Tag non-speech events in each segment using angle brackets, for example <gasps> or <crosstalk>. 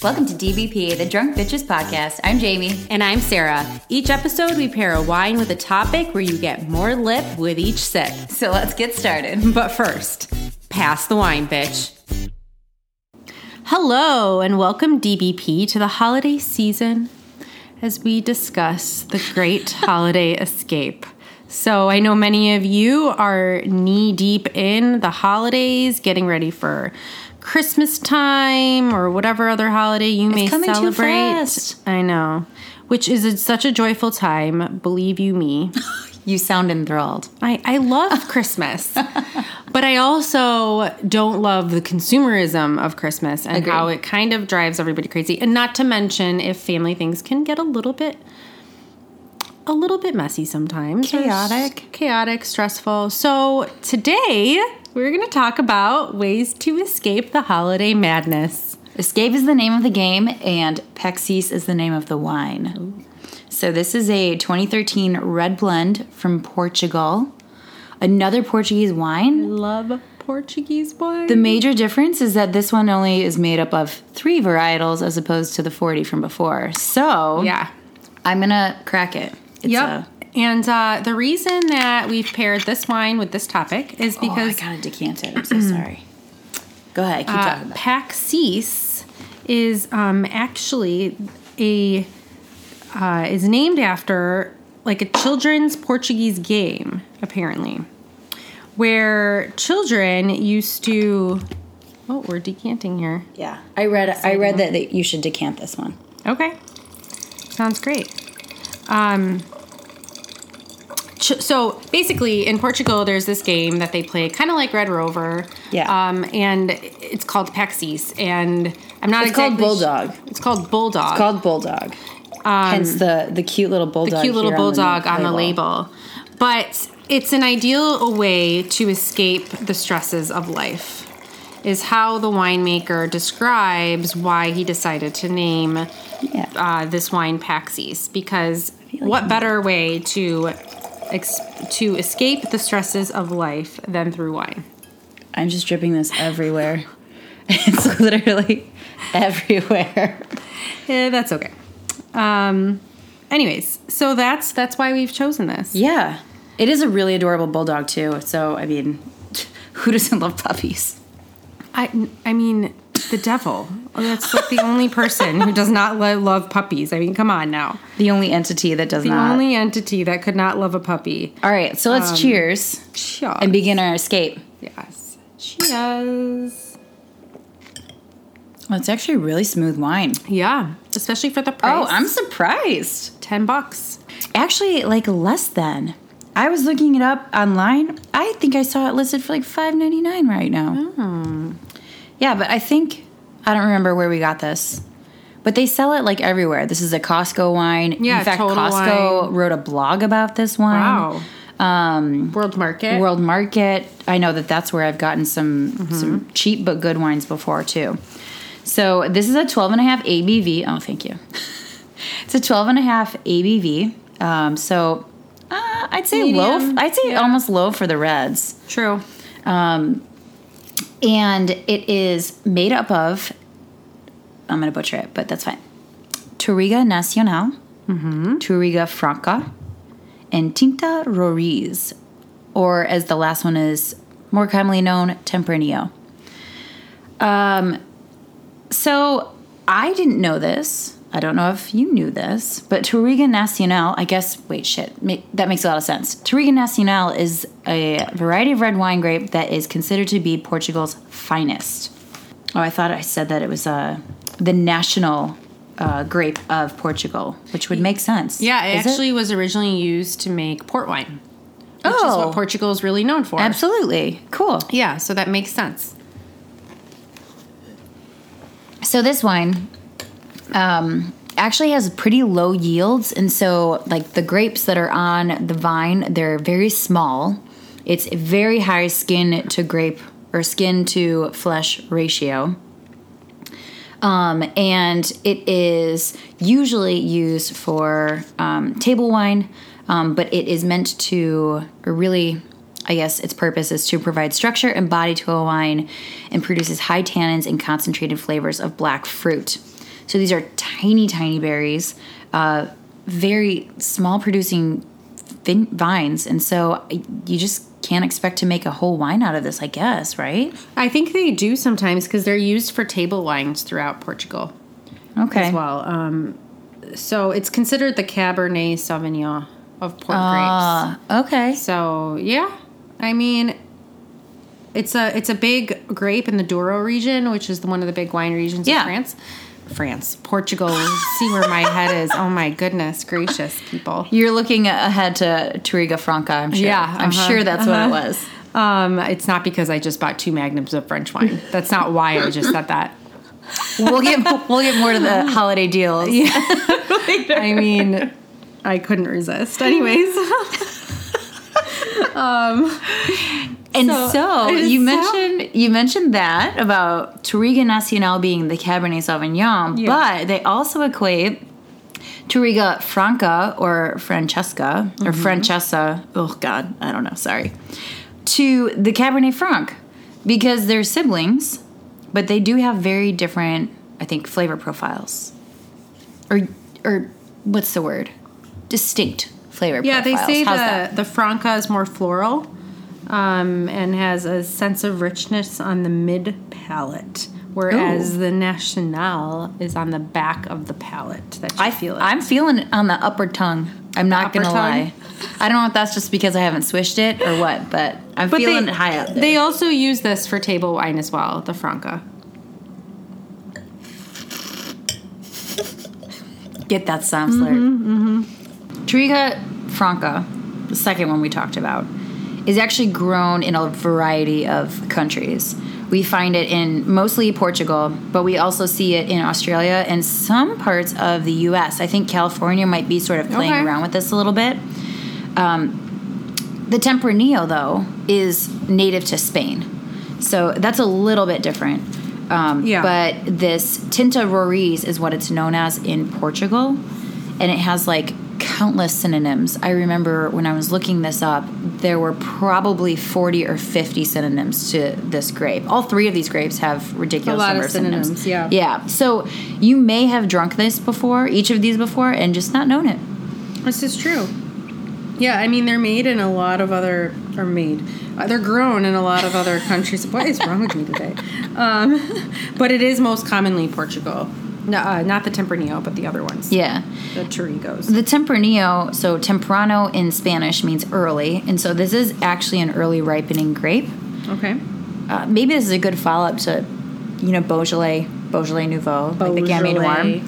Welcome to DBP, the Drunk Bitches Podcast. I'm Jamie. And I'm Sarah. Each episode, we pair a wine with a topic where you get more lip with each sip. So let's get started. <laughs> But first, pass the wine, bitch. Hello, and welcome, DBP, to the holiday season as we discuss the great <laughs> holiday escape. So, I know many of you are knee deep in the holidays, getting ready for Christmas time or whatever other holiday you may coming too celebrate. fast. I know, which is a, such a joyful time, believe you me. <laughs> You sound enthralled. I, I love <laughs> Christmas, but I also don't love the consumerism of Christmas and Agreed. how it kind of drives everybody crazy. And not to mention if family things can get a little bit a little bit messy sometimes. Chaotic. chaotic, stressful. So today we're going to talk about ways to escape the holiday madness. Escape is the name of the game, and Pexis is the name of the wine. So this is a 2013 red blend from Portugal. Another Portuguese wine. Love Portuguese wine. The major difference is that this one only is made up of three varietals as opposed to the 40 from before. So yeah. I'm gonna crack it. It's Yep. And uh, the reason that we've paired this wine with this topic is because. oh, I because gotta decant. I'm so sorry. Go ahead, keep uh, talking about. it. Paxis is um, actually a uh, is named after like a children's Portuguese game, apparently, where children used to. Oh, we're decanting here. Yeah, I read. I read that, that you should decant this one. Okay. Sounds great. Um, so basically, in Portugal, there's this game that they play, kind of like Red Rover. Yeah. Um, and it's called Pexis, and I'm not. It's called exactly sh- Bulldog. it's called Bulldog. It's called bulldog. Hence the the cute little bulldog. the cute little here on the bulldog on the label. But it's an ideal way to escape the stresses of life. Is how the winemaker describes why he decided to name Yeah. uh, this wine Paxis because like what better way to ex- to escape the stresses of life than through wine? I'm just dripping this everywhere. <laughs> it's literally everywhere. Eh, that's okay. Um, anyways, so that's that's why we've chosen this. Yeah, it is a really adorable bulldog too. So I mean, <laughs> who doesn't love puppies? I I mean the devil. Oh, that's like the only person who does not lo- love puppies. I mean, come on now. The only entity that does The not. The only entity that could not love a puppy. All right, so let's um, cheers Cheers. and begin our escape. yes. Cheers. Well, it's actually really smooth wine. Yeah, especially for the price. Oh, I'm surprised. ten bucks. Actually, like less than. I was looking it up online. I think I saw it listed for like five ninety nine right now. Hmm. Yeah, but I think I don't remember where we got this. But they sell it like everywhere. This is a Costco wine. Yeah, In fact, Total Costco Wine. wrote a blog about this wine. Wow. Um, World Market. World Market. I know that that's where I've gotten some some cheap but good wines before too. So this is a 12 and a half ABV. Oh, thank you. <laughs> it's a 12 and a half ABV. Um, so uh, I'd say low. I'd say yeah. almost low for the reds. True. Um, and it is made up of. I'm gonna butcher it, but that's fine. Touriga Nacional, Touriga Franca, and Tinta Roriz, or as the last one is more commonly known, Tempranillo. Um, so I didn't know this. I don't know if you knew this, but Touriga Nacional, I guess, wait, shit, that makes a lot of sense. Touriga Nacional is a variety of red wine grape that is considered to be Portugal's finest. Oh, I thought I said that it was uh, the national uh, grape of Portugal, which would make sense. Yeah, it Is actually was originally used to make port wine, which is Oh. what Portugal is really known for. Absolutely. Cool. Yeah, so that makes sense. So this wine um, actually has pretty low yields, and so like the grapes that are on the vine, they're very small. It's a very high skin to grape or skin to flesh ratio. Um, and it is usually used for um, table wine, um, but it is meant to really I guess its purpose is to provide structure and body to a wine and produces high tannins and concentrated flavors of black fruit. So these are tiny, tiny berries, uh, very small producing vin- vines. And so you just can't expect to make a whole wine out of this, I guess, right? I think they do sometimes because they're used for table wines throughout Portugal Okay. as well. Um, so it's considered the Cabernet Sauvignon of port grapes. Uh, okay. So yeah, I mean, it's a it's a big grape in the Douro region, which is the, one of the big wine regions Yeah. of France. France, Portugal. See where my head is. Oh my goodness gracious, people. You're looking ahead to Touriga Franca, I'm sure. Yeah, I'm uh-huh, sure that's what uh-huh. it was. Um, it's not because I just bought two magnums of French wine. That's not why I just said that. We'll get we'll get more to the holiday deals. Yeah, <laughs> I mean, I couldn't resist. Anyways, <laughs> And So- so, <laughs> you so- mentioned you mentioned that about Touriga Nacional being the Cabernet Sauvignon, Yeah. but they also equate Touriga Franca or Francesca or mm-hmm. Francesa. Oh God, I don't know. Sorry, to the Cabernet Franc because they're siblings, but they do have very different, I think, flavor profiles, or or what's the word? Distinct flavor. yeah, they say How's the that? the Franca is more floral, um, and has a sense of richness on the mid palate, whereas Ooh. the National is on the back of the palate. That I feel it. I'm feeling it on the upper tongue. I'm not gonna tongue? lie. I don't know if that's just because I haven't swished it or what, but I'm But feeling they, it high up there. They also use this for table wine as well, the Franca. Get that sound slurp. Mm-hmm, Touriga Franca, the second one we talked about, is actually grown in a variety of countries. We find it in mostly Portugal, but we also see it in Australia and some parts of the US. I think California might be sort of playing Okay. around with this a little bit. Um, the Tempranillo, though, is native to Spain. So that's a little bit different. Um, Yeah. But this Tinta Roriz is what it's known as in Portugal. And it has like countless synonyms. I remember when I was looking this up, there were probably 40 or 50 synonyms to this grape. All three of these grapes have ridiculous A lot number of synonyms, yeah. Yeah. So you may have drunk this before, each of these before, and just not known it. This is true. Yeah, I mean they're made in a lot of other or made. Uh, they're grown in a lot of other countries. What is wrong with me today? Um, <laughs> but it is most commonly Portugal. No, uh, not the Tempranillo, but the other ones. Yeah. The Churrigos. The Tempranillo, so temprano in Spanish means early, and so this is actually an early ripening grape. Okay. Uh, maybe this is a good follow up to, you know, Beaujolais, Beaujolais Nouveau, like the Gamay Noir.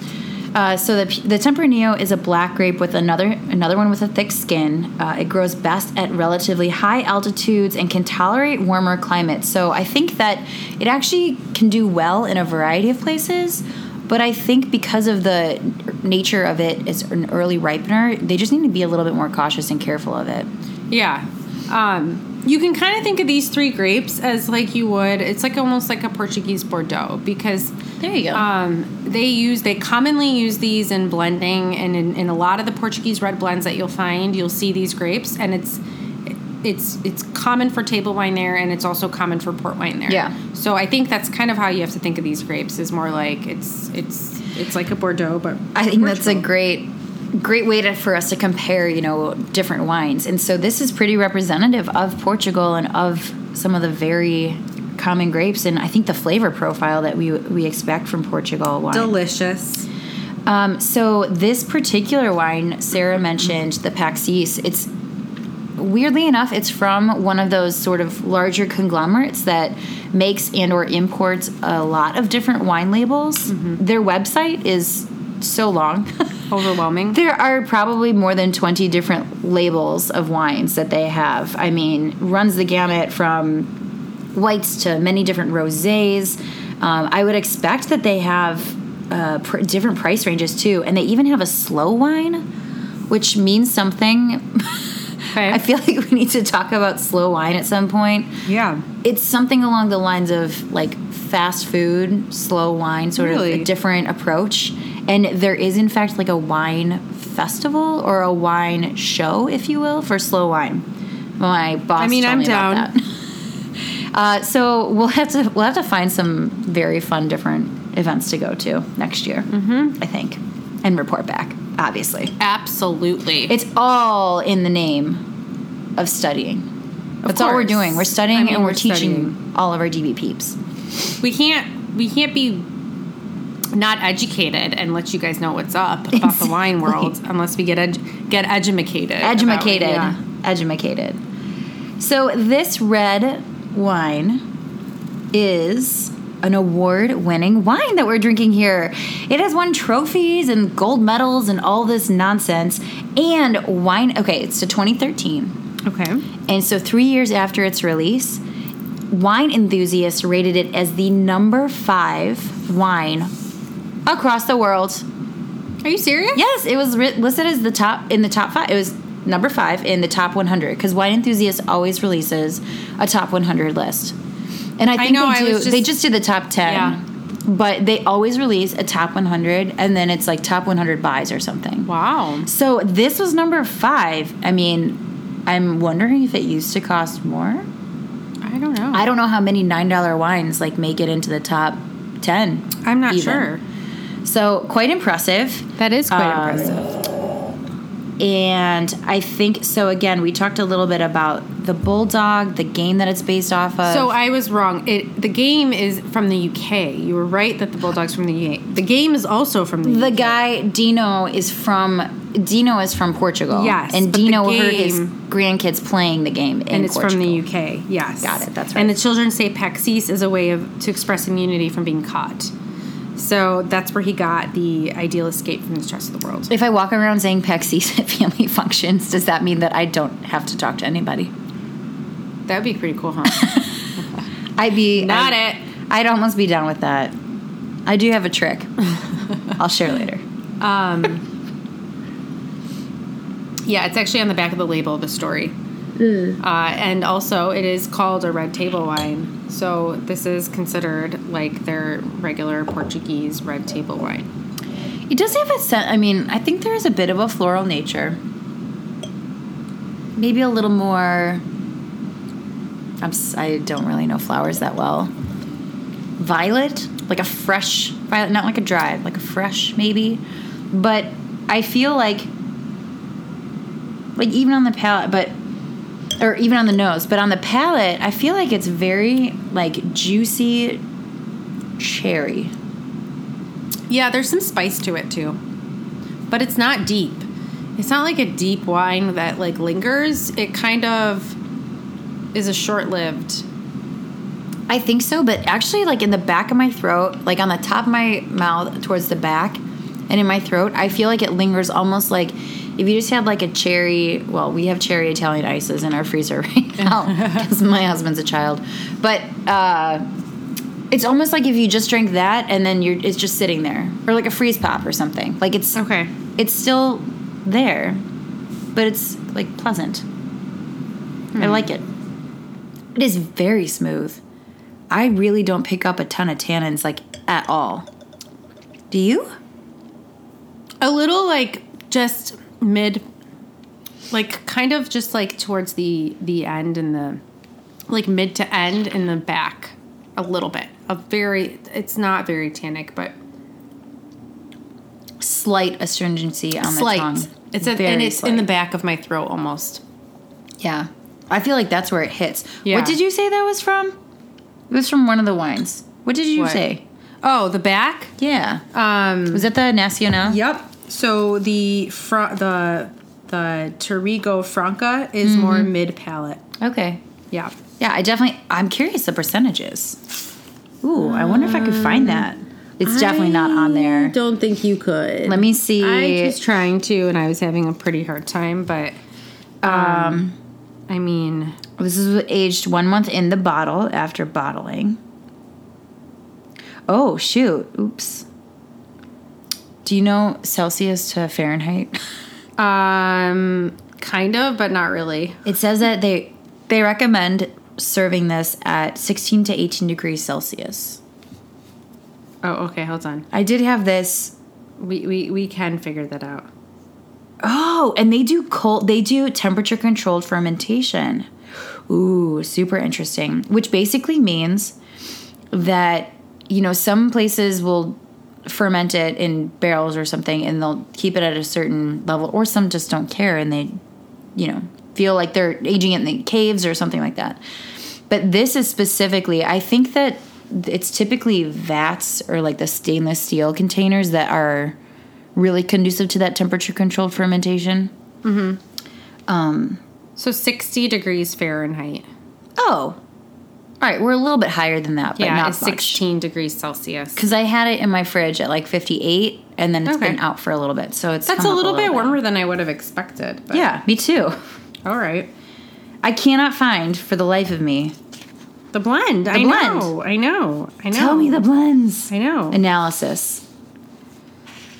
Uh, so the the Tempranillo is a black grape with another another one with a thick skin. Uh, it grows best at relatively high altitudes and can tolerate warmer climates. So I think that it actually can do well in a variety of places. But I think because of the nature of it as an early ripener, they just need to be a little bit more cautious and careful of it. Yeah. Um, you can kind of think of these three grapes as like you would. It's like almost like a Portuguese Bordeaux because There you go. um, they use they commonly use these in blending and in, in a lot of the Portuguese red blends that you'll find, you'll see these grapes and it's it's it's common for table wine there and it's also common for port wine there. Yeah. So I think that's kind of how you have to think of these grapes is more like it's it's it's like a Bordeaux but I think that's a great great way to, for us to compare, you know, different wines. And so this is pretty representative of Portugal and of some of the very common grapes and I think the flavor profile that we we expect from Portugal wine. delicious. Um, so this particular wine, Sarah mentioned the Paxis. It's weirdly enough, it's from one of those sort of larger conglomerates that makes and or imports a lot of different wine labels. Their website is so long. <laughs> Overwhelming. There are probably more than 20 different labels of wines that they have. I mean, runs the gamut from whites to many different rosés. Um, I would expect that they have uh, pr- different price ranges too, and they even have a slow wine, which means something. <laughs> Okay. I feel <laughs> like we need to talk about slow wine at some point. yeah. It's something along the lines of like fast food, slow wine, sort of a different approach. And there is, in fact, like a wine festival or a wine show, if you will, for slow wine. My boss. I mean, I'm me down. <laughs> Uh, so we'll have to we'll have to find some very fun different events to go to next year. Mm-hmm. I think, and report back. Obviously, Absolutely. it's all in the name of studying. That's all we're doing. We're studying I mean, and we're, we're teaching studying. all of our DB peeps. we can't we can't be not educated and let you guys know what's up about the wine world unless we get edu- get edumacated. Edumacated. yeah. Edumacated. So this red wine is an award-winning wine that we're drinking here. It has won trophies and gold medals and all this nonsense. And wine, okay, it's to 2013. Okay. And so 3 years after its release, wine enthusiasts rated it as the number 5 wine across the world. Are you serious? Yes, it was ri- listed as the top in the top five. It was number five in the top 100 because Wine Enthusiast always releases a top 100 list, and I think know, they do. just- they just did the top 10, Yeah. but they always release a top 100, and then it's like top 100 buys or something. Wow. So this was number five. I mean, I'm wondering if it used to cost more. I don't know. I don't know how many nine dollar wines like make it into the top 10. I'm not even. sure. So quite impressive. That is quite Um, impressive. And I think so. Again, we talked a little bit about the bulldog, the game that it's based off of. So I was wrong. It the game is from the UK. You were right that the Bulldogs from the UK. The game is also from the, the UK. guy Dino is from Dino is from Portugal. Yes, and Dino heard his grandkids playing the game in and it's Portugal. from the UK. Yes, Got it, that's right. And the children say Paxis is a way of to express immunity from being caught. So that's where he got the ideal escape from the stress of the world. If I walk around saying Pexis <laughs> at family functions, does that mean that I don't have to talk to anybody? That would be pretty cool, huh? <laughs> I'd be Not I'd, it. I'd almost be down with that. I do have a trick. <laughs> I'll share later. Um, yeah, it's actually on the back of the label of the story. Uh, and also, it is called a red table wine. So this is considered like their regular Portuguese red table wine. It does have a scent. I mean, I think there is a bit of a floral nature. Maybe a little more. I'm. I don't really know flowers that well. Violet, like a fresh violet, not like a dry, like a fresh maybe. But I feel like, like even on the palate, but or even on the nose, but on the palate, I feel like it's very like juicy cherry. Yeah, there's some spice to it too, but it's not deep. It's not like a deep wine that like lingers. It kind of is a short-lived. I think so, but actually, like in the back of my throat, like on the top of my mouth towards the back, and in my throat, I feel like it lingers almost like if you just had like a cherry. Well, we have cherry Italian ices in our freezer right <laughs> now because my husband's a child, but uh, it's almost like if you just drank that and then you're it's just sitting there, or like a freeze pop or something. Like it's Okay. it's still there, but it's like pleasant. I like it. It is very smooth. I really don't pick up a ton of tannins like at all. Do you? A little like just mid, like kind of just like towards the the end and the like mid to end in the back, a little bit. A very, it's not very tannic, but Slight astringency on slight. the tongue. It's a, Very and it's in the back of my throat almost. Yeah. I feel like that's where it hits. Yeah. What did you say that was from? It was from one of the wines. What did you What? say? Oh, the back. Yeah. Um. Was that the Nacional? Yep. So the fr- the the Touriga Franca is mm-hmm. more mid palate. Okay. Yeah. Yeah, I definitely. I'm curious the percentages. Ooh, I wonder if I could find um, that. It's definitely not on there. Don't think you could. Let me see. I was trying to, and I was having a pretty hard time, but um, um I mean, This is aged one month in the bottle after bottling. Oh shoot! Oops. Do you know Celsius to Fahrenheit? um, kind of, but not really. It says that they they recommend serving this at 16 to 18 degrees Celsius. Oh, okay. Hold on. I did have this. We we we can figure that out. Oh, and they do cold. They do temperature controlled fermentation. Ooh, super interesting. Which basically means that you know some places will ferment it in barrels or something, and they'll keep it at a certain level, or some just don't care and they, you know, feel like they're aging it in the caves or something like that. But this is specifically, I think that it's typically vats or like the stainless steel containers that are really conducive to that temperature controlled fermentation. Hmm. Um. So 60 degrees Fahrenheit. Oh, all right. We're a little bit higher than that, but Yeah, not it's much. 16 degrees Celsius. Because I had it in my fridge at like 58, and then it's Okay. been out for a little bit, so it's That's a up little bit bit. warmer than I would have expected. But Yeah, me too. All right. I cannot find for the life of me. The blend. I blend. know. I know. I know. Tell me the blends. I know. Analysis.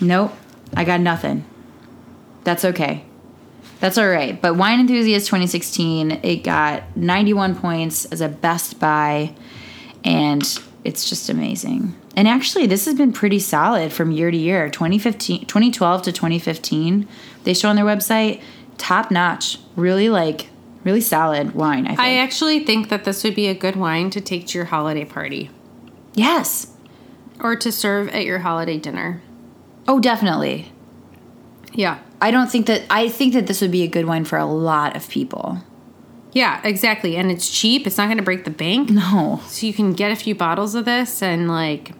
Nope, I got nothing. That's okay. That's all right. But Wine Enthusiast 2016, it got 91 points as a best buy, and it's just amazing. And actually, this has been pretty solid from year to year. 2015, 2012 to 2015, they show on their website, top notch. Really like, really solid wine. I think. I actually think that this would be a good wine to take to your holiday party yes. or to serve at your holiday dinner. Oh, definitely. Yeah. I don't think that I think that this would be a good wine for a lot of people. Yeah, exactly. And it's cheap. It's not going to break the bank. No. So you can get a few bottles of this and like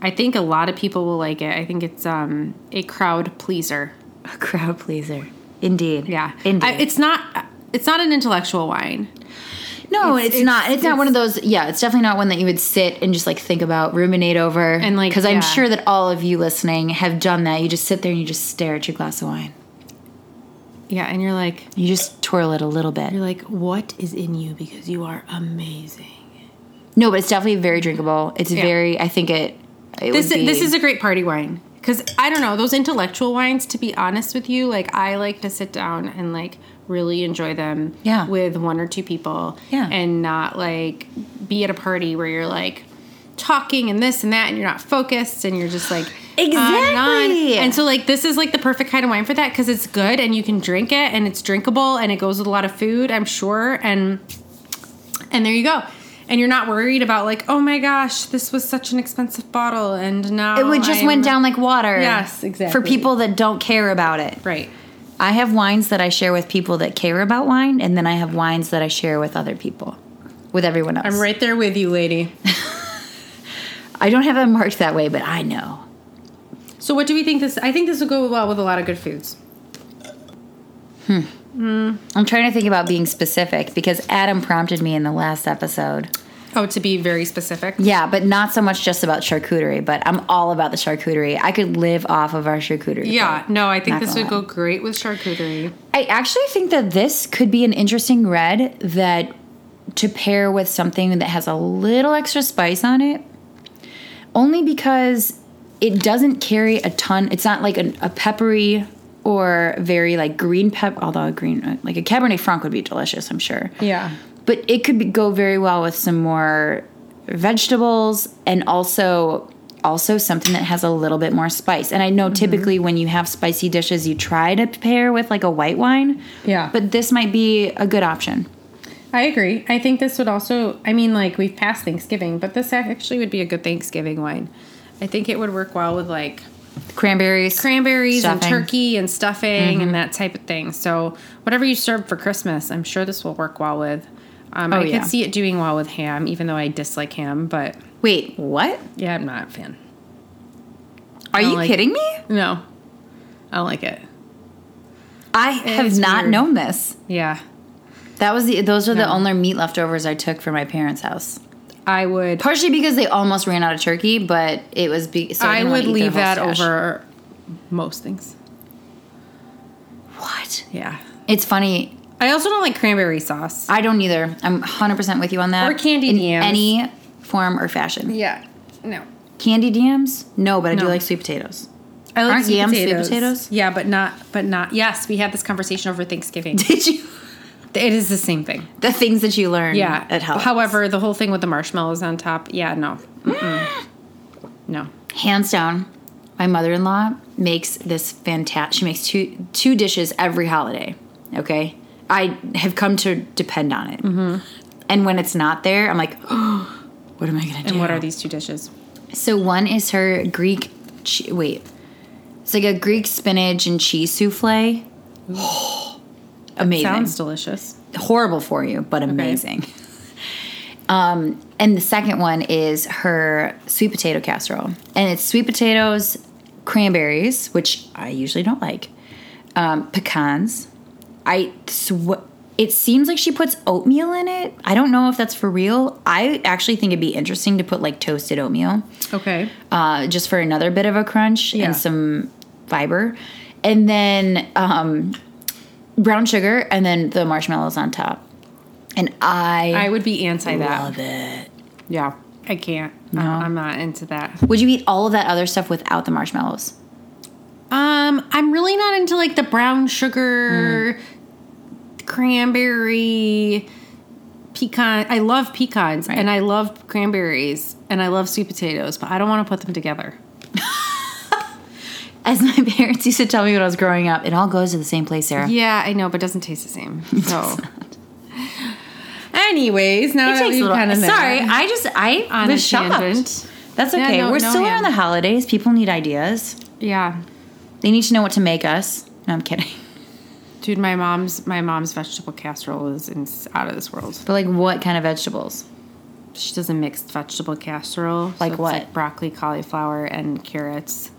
I think a lot of people will like it. I think it's um a crowd pleaser. A crowd pleaser. Indeed. Yeah. Indeed. I, it's not it's not an intellectual wine. no, it's- it's, it's- not. It's, not one of those. Yeah, it's definitely not one that you would sit and just like think about, ruminate over. And, like, because I'm sure that all of you listening have done that. You just sit there and you just stare at your glass of wine. Yeah, and you're like You just twirl it a little bit. you're like what is in you because you are amazing. No, but it's definitely very drinkable. It's Yeah. very. I think it. it This be, this is a great party wine cuz I don't know, those intellectual wines to be honest with you, like I like to sit down and like really enjoy them Yeah. with one or two people Yeah. and not like be at a party where you're like talking and this and that and you're not focused and you're just like on and on. Exactly. Uh, and so like this is like the perfect kind of wine for that because it's good and you can drink it and it's drinkable and it goes with a lot of food, I'm sure. And and there you go. And you're not worried about like, oh my gosh, this was such an expensive bottle and now It would just I'm- went down like water. Yes, exactly. For people that don't care about it. Right. I have wines that I share with people that care about wine, and then I have wines that I share with other people, with everyone else. I'm right there with you, lady. <laughs> I don't have them marked that way, but I know. So what do we think this I think this will go well with a lot of good foods. Hmm. I'm trying to think about being specific because Adam prompted me in the last episode. Oh, to be very specific. Yeah, but not so much just about charcuterie, but I'm all about the charcuterie. I could live off of our charcuterie. Yeah, no, I think this would lie. go great with charcuterie. I actually think that this could be an interesting red that to pair with something that has a little extra spice on it. Only because it doesn't carry a ton. It's not like a, a peppery or very like green pep. Although a green like a Cabernet Franc would be delicious, I'm sure. Yeah. But it could be, go very well with some more vegetables and also also something that has a little bit more spice. And I know mm-hmm. typically when you have spicy dishes, you try to pair with like a white wine. Yeah. But this might be a good option. I agree. I think this would also, I mean, like we've passed Thanksgiving, but this actually would be a good Thanksgiving wine. I think it would work well with like Cranberries. cranberries and turkey and stuffing and that type of thing. So, whatever you serve for Christmas, I'm sure this will work well with. Um, Oh, I yeah. could see it doing well with ham, even though I dislike ham, but Wait, what? yeah, I'm not a fan. Are you like- kidding me? No, I don't like it. I have not weird. known this. Yeah, That was the those are the only meat leftovers I took from my parents' house. I would. Partially because they almost ran out of turkey, but it was be so I didn't would wanna eat their leave that stash. over most things. What? Yeah. It's funny. I also don't like cranberry sauce. I don't either. I'm 100% with you on that. Or candy in yams. any form or fashion. Yeah. No. Candied yams? No, but I do like sweet potatoes. I like Aren't sweet yams sweet potatoes. potatoes? Yeah, but not. But not. Yes, we had this conversation over Thanksgiving. <laughs> Did you? It is the same thing. The things that you learn Yeah. at health. However, the whole thing with the marshmallows on top. Yeah. No. No. hands down, my mother-in-law makes this fantastic. She makes two two dishes every holiday. Okay, I have come to depend on it. Mm-hmm. And when it's not there, I'm like, oh, what am I gonna do? And what are these two dishes? So one is her Greek. Che- wait, it's like a Greek spinach and cheese souffle. <gasps> <gasps> Amazing. Sounds delicious. horrible for you, but amazing. <laughs> um, and the second one is her sweet potato casserole, and it's sweet potatoes, cranberries, which I usually don't like, um, pecans. I sw- it seems like she puts oatmeal in it. I don't know if that's for real. I actually think it'd be interesting to put like toasted oatmeal Okay. uh, just for another bit of a crunch Yeah. and some fiber. And then um, brown sugar and then the marshmallows on top. And I, I would be anti that. love it. Yeah. I can't. No? I'm, not into that. Would you eat all of that other stuff without the marshmallows? Um, I'm really not into like the brown sugar, cranberry, pecan. I love pecans Right. and I love cranberries and I love sweet potatoes, but I don't want to put them together. As my <laughs> parents used to tell me when I was growing up, it all goes to the same place, Sarah. Yeah, I know, but it doesn't taste the same. <laughs> So, anyways, now It that takes a we've little. kind of Sorry, I just I on a was shocked. tangent. That's Yeah, okay. no- We're no still ham. around the holidays. People need ideas. Yeah, They need to know what to make us. No, I'm kidding. dude, my mom's my mom's vegetable casserole is in, out of this world. But like, what kind of vegetables? She does a mixed vegetable casserole, Like it's what? broccoli, cauliflower, and carrots.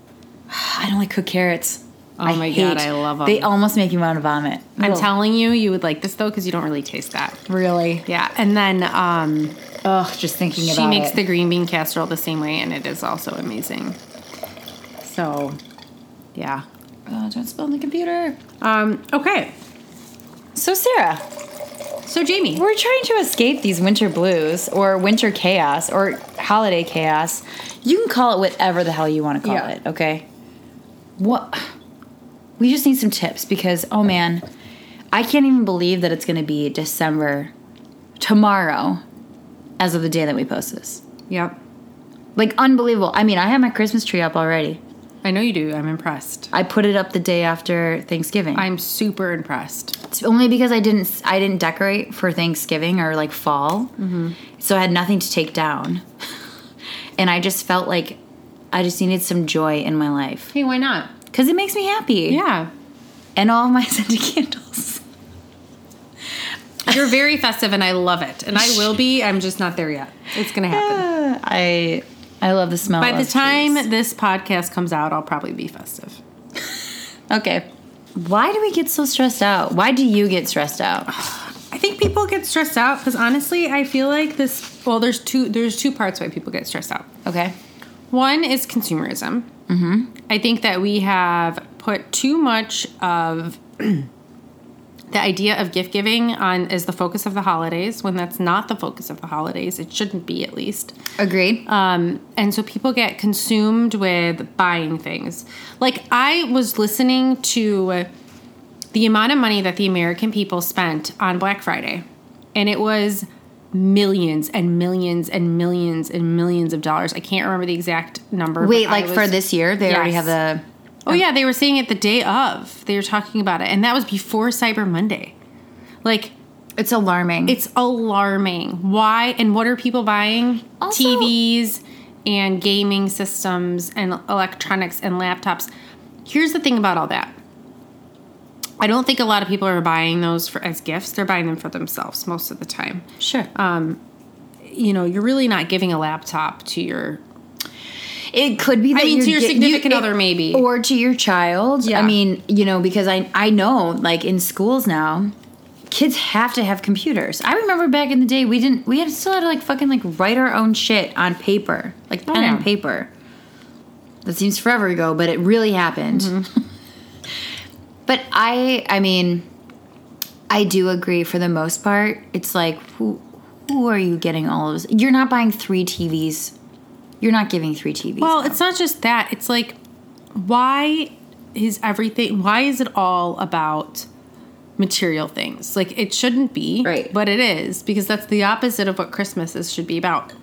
I don't like cooked carrots. Oh my God, I love them. They almost make me want to vomit. I'm Ugh. telling you, you would like this though because you don't really taste that. Really? Yeah, and then um, Ugh, just thinking about she makes it. the green bean casserole the same way, and it is also amazing. So, yeah. Oh, don't spill on the computer. Um, okay, So, Sarah, so Jamie, we're trying to escape these winter blues or winter chaos or holiday chaos. You can call it whatever the hell you want to call Yeah. it, okay? What? We just need some tips because, oh man, I can't even believe that it's going to be December tomorrow as of the day that we post this. yep, Like, unbelievable. I mean, I have my Christmas tree up already. I know you do. I'm impressed. I put it up the day after Thanksgiving. I'm super impressed. It's only because I didn't I didn't decorate for Thanksgiving or like fall, mm-hmm. so I had nothing to take down, <laughs> and I just felt like I just needed some joy in my life Hey, why not? because it makes me happy. Yeah, and all of my <laughs> scented candles. you're very festive, and I love it, and I will be. I'm just not there yet. It's gonna happen. I I love the smell. By the time trees. this podcast comes out, I'll probably be festive. <laughs> okay, why do we get so stressed out? Why do you get stressed out? I think people get stressed out because honestly, I feel like this. Well, there's two. There's two parts why people get stressed out. Okay, One is consumerism. Mm-hmm. I think that we have put too much of <clears throat> the idea of gift giving on as the focus of the holidays when that's not the focus of the holidays. It shouldn't be at least. agreed. Um, and so people get consumed with buying things. Like I was listening to the amount of money that the American people spent on Black Friday, and it was millions and millions and millions and millions of dollars. I can't remember the exact number. Wait, like for this year, they already have the. Oh, oh yeah, they were saying it the day of. They were talking about it, and that was before Cyber Monday. Like It's alarming. it's alarming. Why and what are people buying? Also- TVs and gaming systems and electronics and laptops. Here's the thing about all that. I don't think a lot of people are buying those for as gifts. They're buying them for themselves most of the time. sure. Um, You know, you're really not giving a laptop to your It could be. That mean, to your get- significant other, maybe. or to your child. Yeah. I mean, you know, because I I know, like in schools now, kids have to have computers. I remember back in the day, we didn't. We had still had to like fucking like write our own shit on paper, like pen Oh, yeah. and paper. That seems forever ago, but it really happened. Mm-hmm. <laughs> but I, I mean, I do agree for the most part. It's like who. Who are you getting all of this? You're not buying three TVs. You're not giving three TVs. Well, out. it's not just that. It's like, why is everything, why is it all about material things? Like, it shouldn't be. Right. But it is, because that's the opposite of what Christmas is, should be about.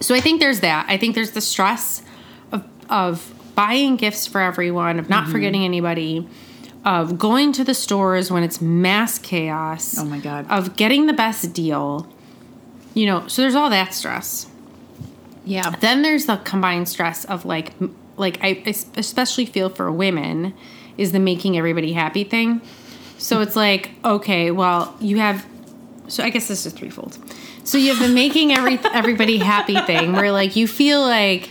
So I think there's that. I think there's the stress of, of buying gifts for everyone, of not Mm-hmm. forgetting anybody, of going to the stores when it's mass chaos. Oh my God. Of getting the best deal. You know, so there's all that stress. Yeah. Then there's the combined stress of like, like I especially feel for women is the making everybody happy thing. So it's like, okay, well, you have. So I guess this is threefold. So you have the making every everybody happy thing, where like you feel like,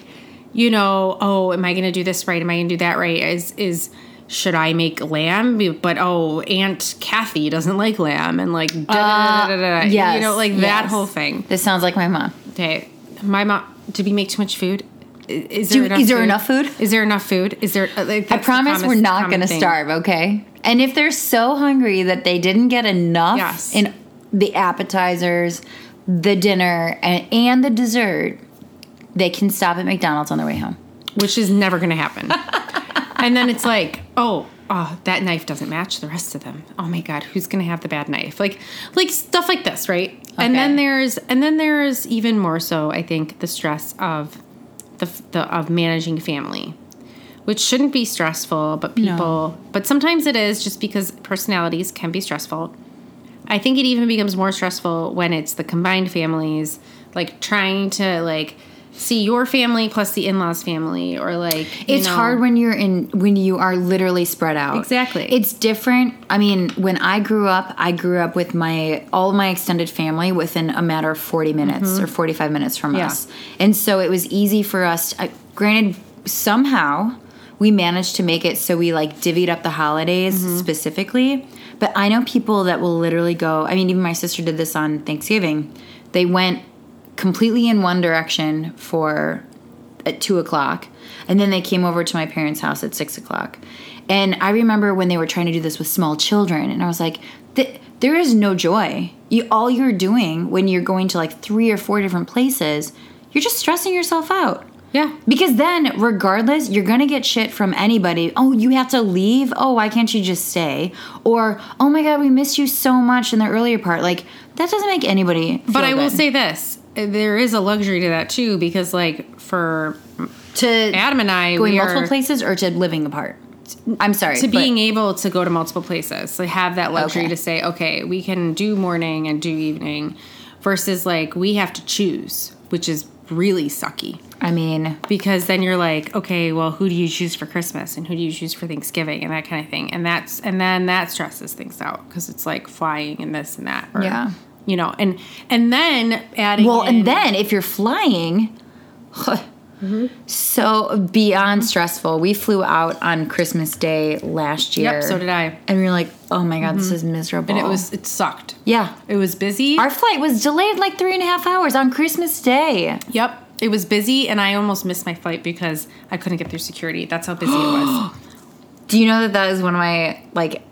you know, oh, am I going to do this right? Am I going to do that right? Is is should I make lamb? But oh, Aunt Kathy doesn't like lamb, and like, da, da, da, da, da, Yes. you know, like that whole thing. This sounds like my mom. Okay, my mom. Did we make too much food? Is Do- there enough? is there food? enough food? Is there enough food? Is there? uh, Like, I the promise we're not going to starve, okay? And if they're so hungry that they didn't get enough Yes. in the appetizers, the dinner, and, and the dessert, they can stop at McDonald's on their way home. which is never going to happen. <laughs> and then it's like, oh, oh, that knife doesn't match the rest of them. Oh my god, who's going to have the bad knife? Like, like stuff like this, right? And then there's, and then there's even more so, I think, the stress of the, the of managing family. Which shouldn't be stressful, but people, but sometimes it is just because personalities can be stressful. I think it even becomes more stressful when it's the combined families, like trying to like see your family plus the in-laws family or like you It's know- hard when you're in when you are literally spread out. Exactly. It's different. I mean, when I grew up, I grew up with my all my extended family within a matter of 40 minutes or 45 minutes from Mm-hmm. Yeah. us. And so it was easy for us. I, granted somehow we managed to make it so we like divvied up the holidays Mm-hmm. specifically. But I know people that will literally go, I mean even my sister did this on Thanksgiving. They went completely in one direction for at two o'clock, and then they came over to my parents' house at six o'clock. And I remember when they were trying to do this with small children, and I was like, "There is no joy. You all you're doing when you're going to like three or four different places, you're just stressing yourself out." Yeah. Because then, regardless, you're gonna get shit from anybody. Oh, you have to leave? Oh, why can't you just stay? Or, oh my god, we missed you so much in the earlier part. Like, that doesn't make anybody. But I will say this. There is a luxury to that too, because like for to Adam and I, going multiple are places or to living apart. I'm sorry. to but- being able to go to multiple places. Like have that luxury Okay. to say, okay, we can do morning and do evening, versus like we have to choose, which is really sucky. I mean, because then you're like okay well who do you choose for christmas and who do you choose for thanksgiving and that kind of thing and that's and then that stresses things out because it's like flying and this and that or, Yeah. You know and and then adding well, in- and then if you're flying, <laughs> so beyond stressful. We flew out on Christmas Day last year. yep so did i And we were like, oh my god, this mm-hmm. is miserable. and it was it sucked yeah. it was busy Our flight was delayed like three and a half hours on Christmas Day. yep it was busy and i almost missed my flight because i couldn't get through security that's how busy it was <gasps> <gasps> Do you know that that is one of my like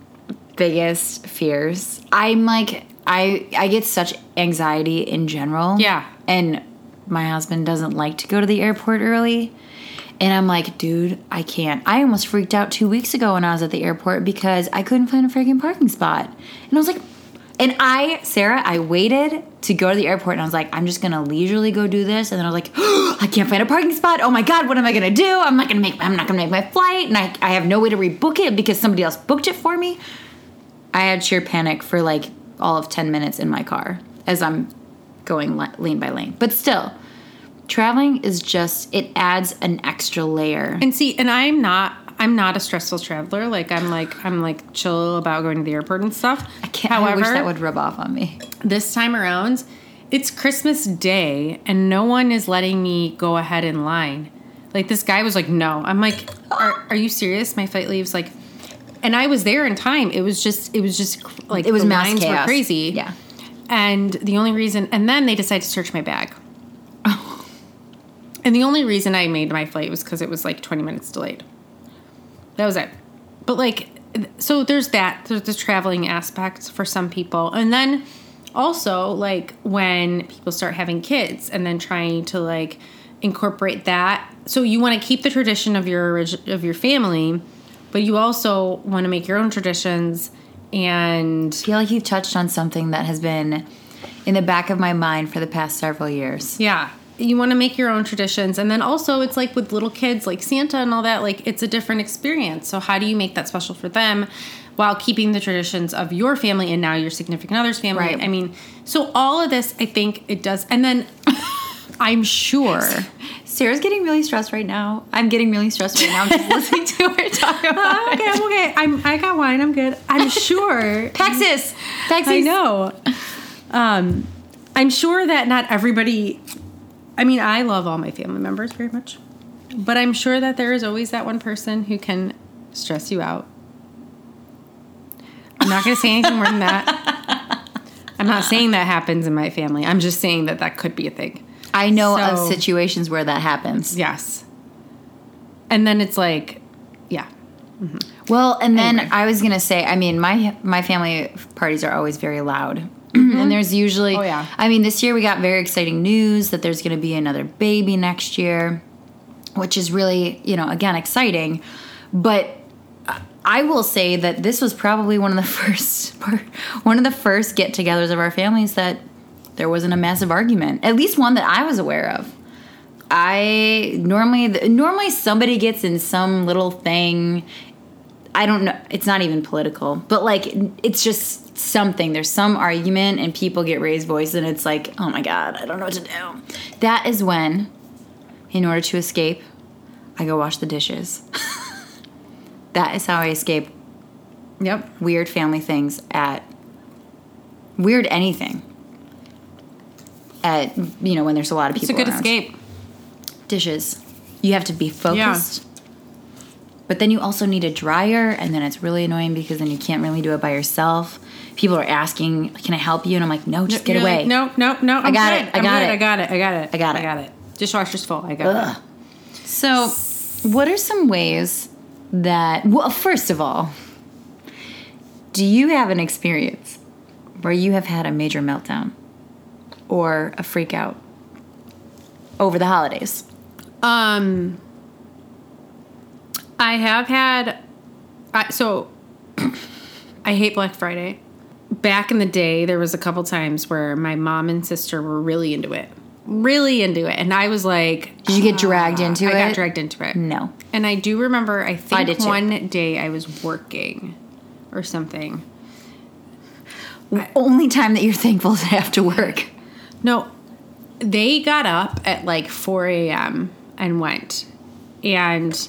biggest fears? I'm like I I get such anxiety in general. Yeah. And my husband doesn't like to go to the airport early. And I'm like, dude, I can't. I almost freaked out two weeks ago when I was at the airport because I couldn't find a freaking parking spot. And I was like, and I, Sarah, I waited to go to the airport and I was like, I'm just gonna leisurely go do this. And then I was like, <gasps> I can't find a parking spot. Oh my God, what am I gonna do? I'm not gonna make, I'm not gonna make my flight. And I, I have no way to rebook it because somebody else booked it for me. I had sheer panic for like all of 10 minutes in my car as I'm going lane by lane. But still, traveling is just, it adds an extra layer. and see and i'm not i'm not a stressful traveler like i'm like i'm like chill about going to the airport and stuff I can't, I wish that would rub off on me. this time around, it's Christmas Day and no one is letting me go ahead in line. Like this guy was like, "No." I'm like, "Are, are you serious? My flight leaves like." And I was there in time. It was just, it was just like It was the mass lines were chaos. crazy. Yeah. And the only reason, and then they decided to search my bag. And the only reason I made my flight was because it was like 20 minutes delayed. That was it. But like, so there's that. There's the traveling aspect for some people, and then also like when people start having kids and then trying to like incorporate that. So you want to keep the tradition of your orig- of your family, but you also want to make your own traditions and I feel like you've touched on something that has been in the back of my mind for the past several years. yeah. you want to make your own traditions and then also it's like with little kids like santa and all that like it's a different experience so how do you make that special for them while keeping the traditions of your family and now your significant other's family Right. i mean so all of this i think it does and then <laughs> i'm sure <laughs> Sarah's getting really stressed right now. I'm getting really stressed right now I'm just <laughs> listening to her talk about okay i'm okay i'm i got wine i'm good i'm <laughs> sure Texas. Texas. I know. Um, I'm sure that not everybody. I mean, I love all my family members very much, but I'm sure that there is always that one person who can stress you out. I'm not going to say anything more than that. <laughs> I'm not saying that happens in my family. I'm just saying that that could be a thing. I know So- of situations where that happens. Yes. And then it's like, yeah. Mm-hmm. Well, and then Anyway. I was gonna say, I mean, my my family parties are always very loud, mm-hmm. and there's usually, Oh, yeah. I mean, this year we got very exciting news that there's gonna be another baby next year, which is really, you know, again exciting, but. I will say that this was probably one of the <laughs> first part, <laughs> one of the first get-togethers of our families that there wasn't a massive argument. At least one that I was aware of. I normally normally somebody gets in some little thing. I don't know. It's not even political, but like it's just something. There's some argument and people get raised voice and it's like, "Oh my god, I don't know what to do." That is when in order to escape, I go wash the dishes. <laughs> that is how I escape Yep. weird family things at weird anything. At you know when there's a lot of people. It's a good around escape. dishes. You have to be focused. But then you also need a dryer, and then it's really annoying because then you can't really do it by yourself. People are asking, "Can I help you?" And I'm like, "No, just get away." like, no, no, no. I'm got good. it, I got it. I got it. I got it. I got it. I got it. Dishwasher's full. I got Ugh. it. So, what are some ways that? Well, first of all, do you have an experience where you have had a major meltdown or a freak out over the holidays? Um, I have had. I, so, <clears throat> I hate Black Friday. Back in the day, there was a couple times where my mom and sister were really into it, really into it, and I was like, Did you get dragged "Ah." into I it? I got dragged into it. No. And I do remember, I think too. one day I was working or something. Only time that you're thankful to have to work. No, they got up at like 4 a.m. and went. And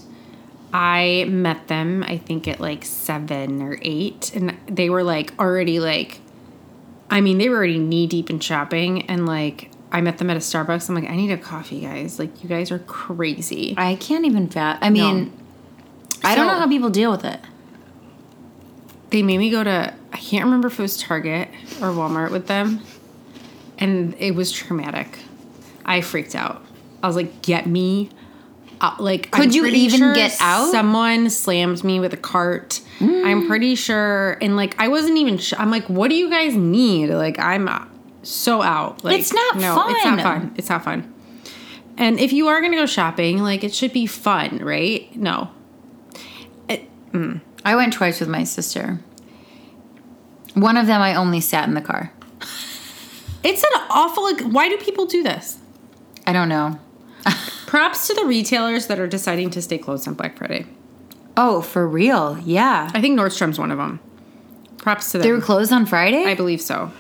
I met them, I think, at like 7 or 8. And they were like already like, I mean, they were already knee deep in shopping. And like, I met them at a Starbucks. I'm like, I need a coffee, guys. Like, you guys are crazy. I can't even fat. I mean, I don't know how people deal with it. they made me go to I can't remember if it was Target or Walmart with them, and it was traumatic. I freaked out. I was like, "Get me!" Out. Like, Could I'm you even sure get out? Someone slammed me with a cart. I'm pretty sure, and like, I wasn't even. Sh- I'm like, "What do you guys need?" Like, I'm so out. Like, It's not no, It's not fun. It's not fun. And if you are gonna go shopping, like, it should be fun, right? No, mm. I went twice with my sister. One of them, I only sat in the car. It's an awful. Why do people do this? I don't know. <laughs> Props to the retailers that are deciding to stay closed on Black Friday. Oh, for real? Yeah. I think Nordstrom's one of them. Props to them. They were closed on Friday? I believe so.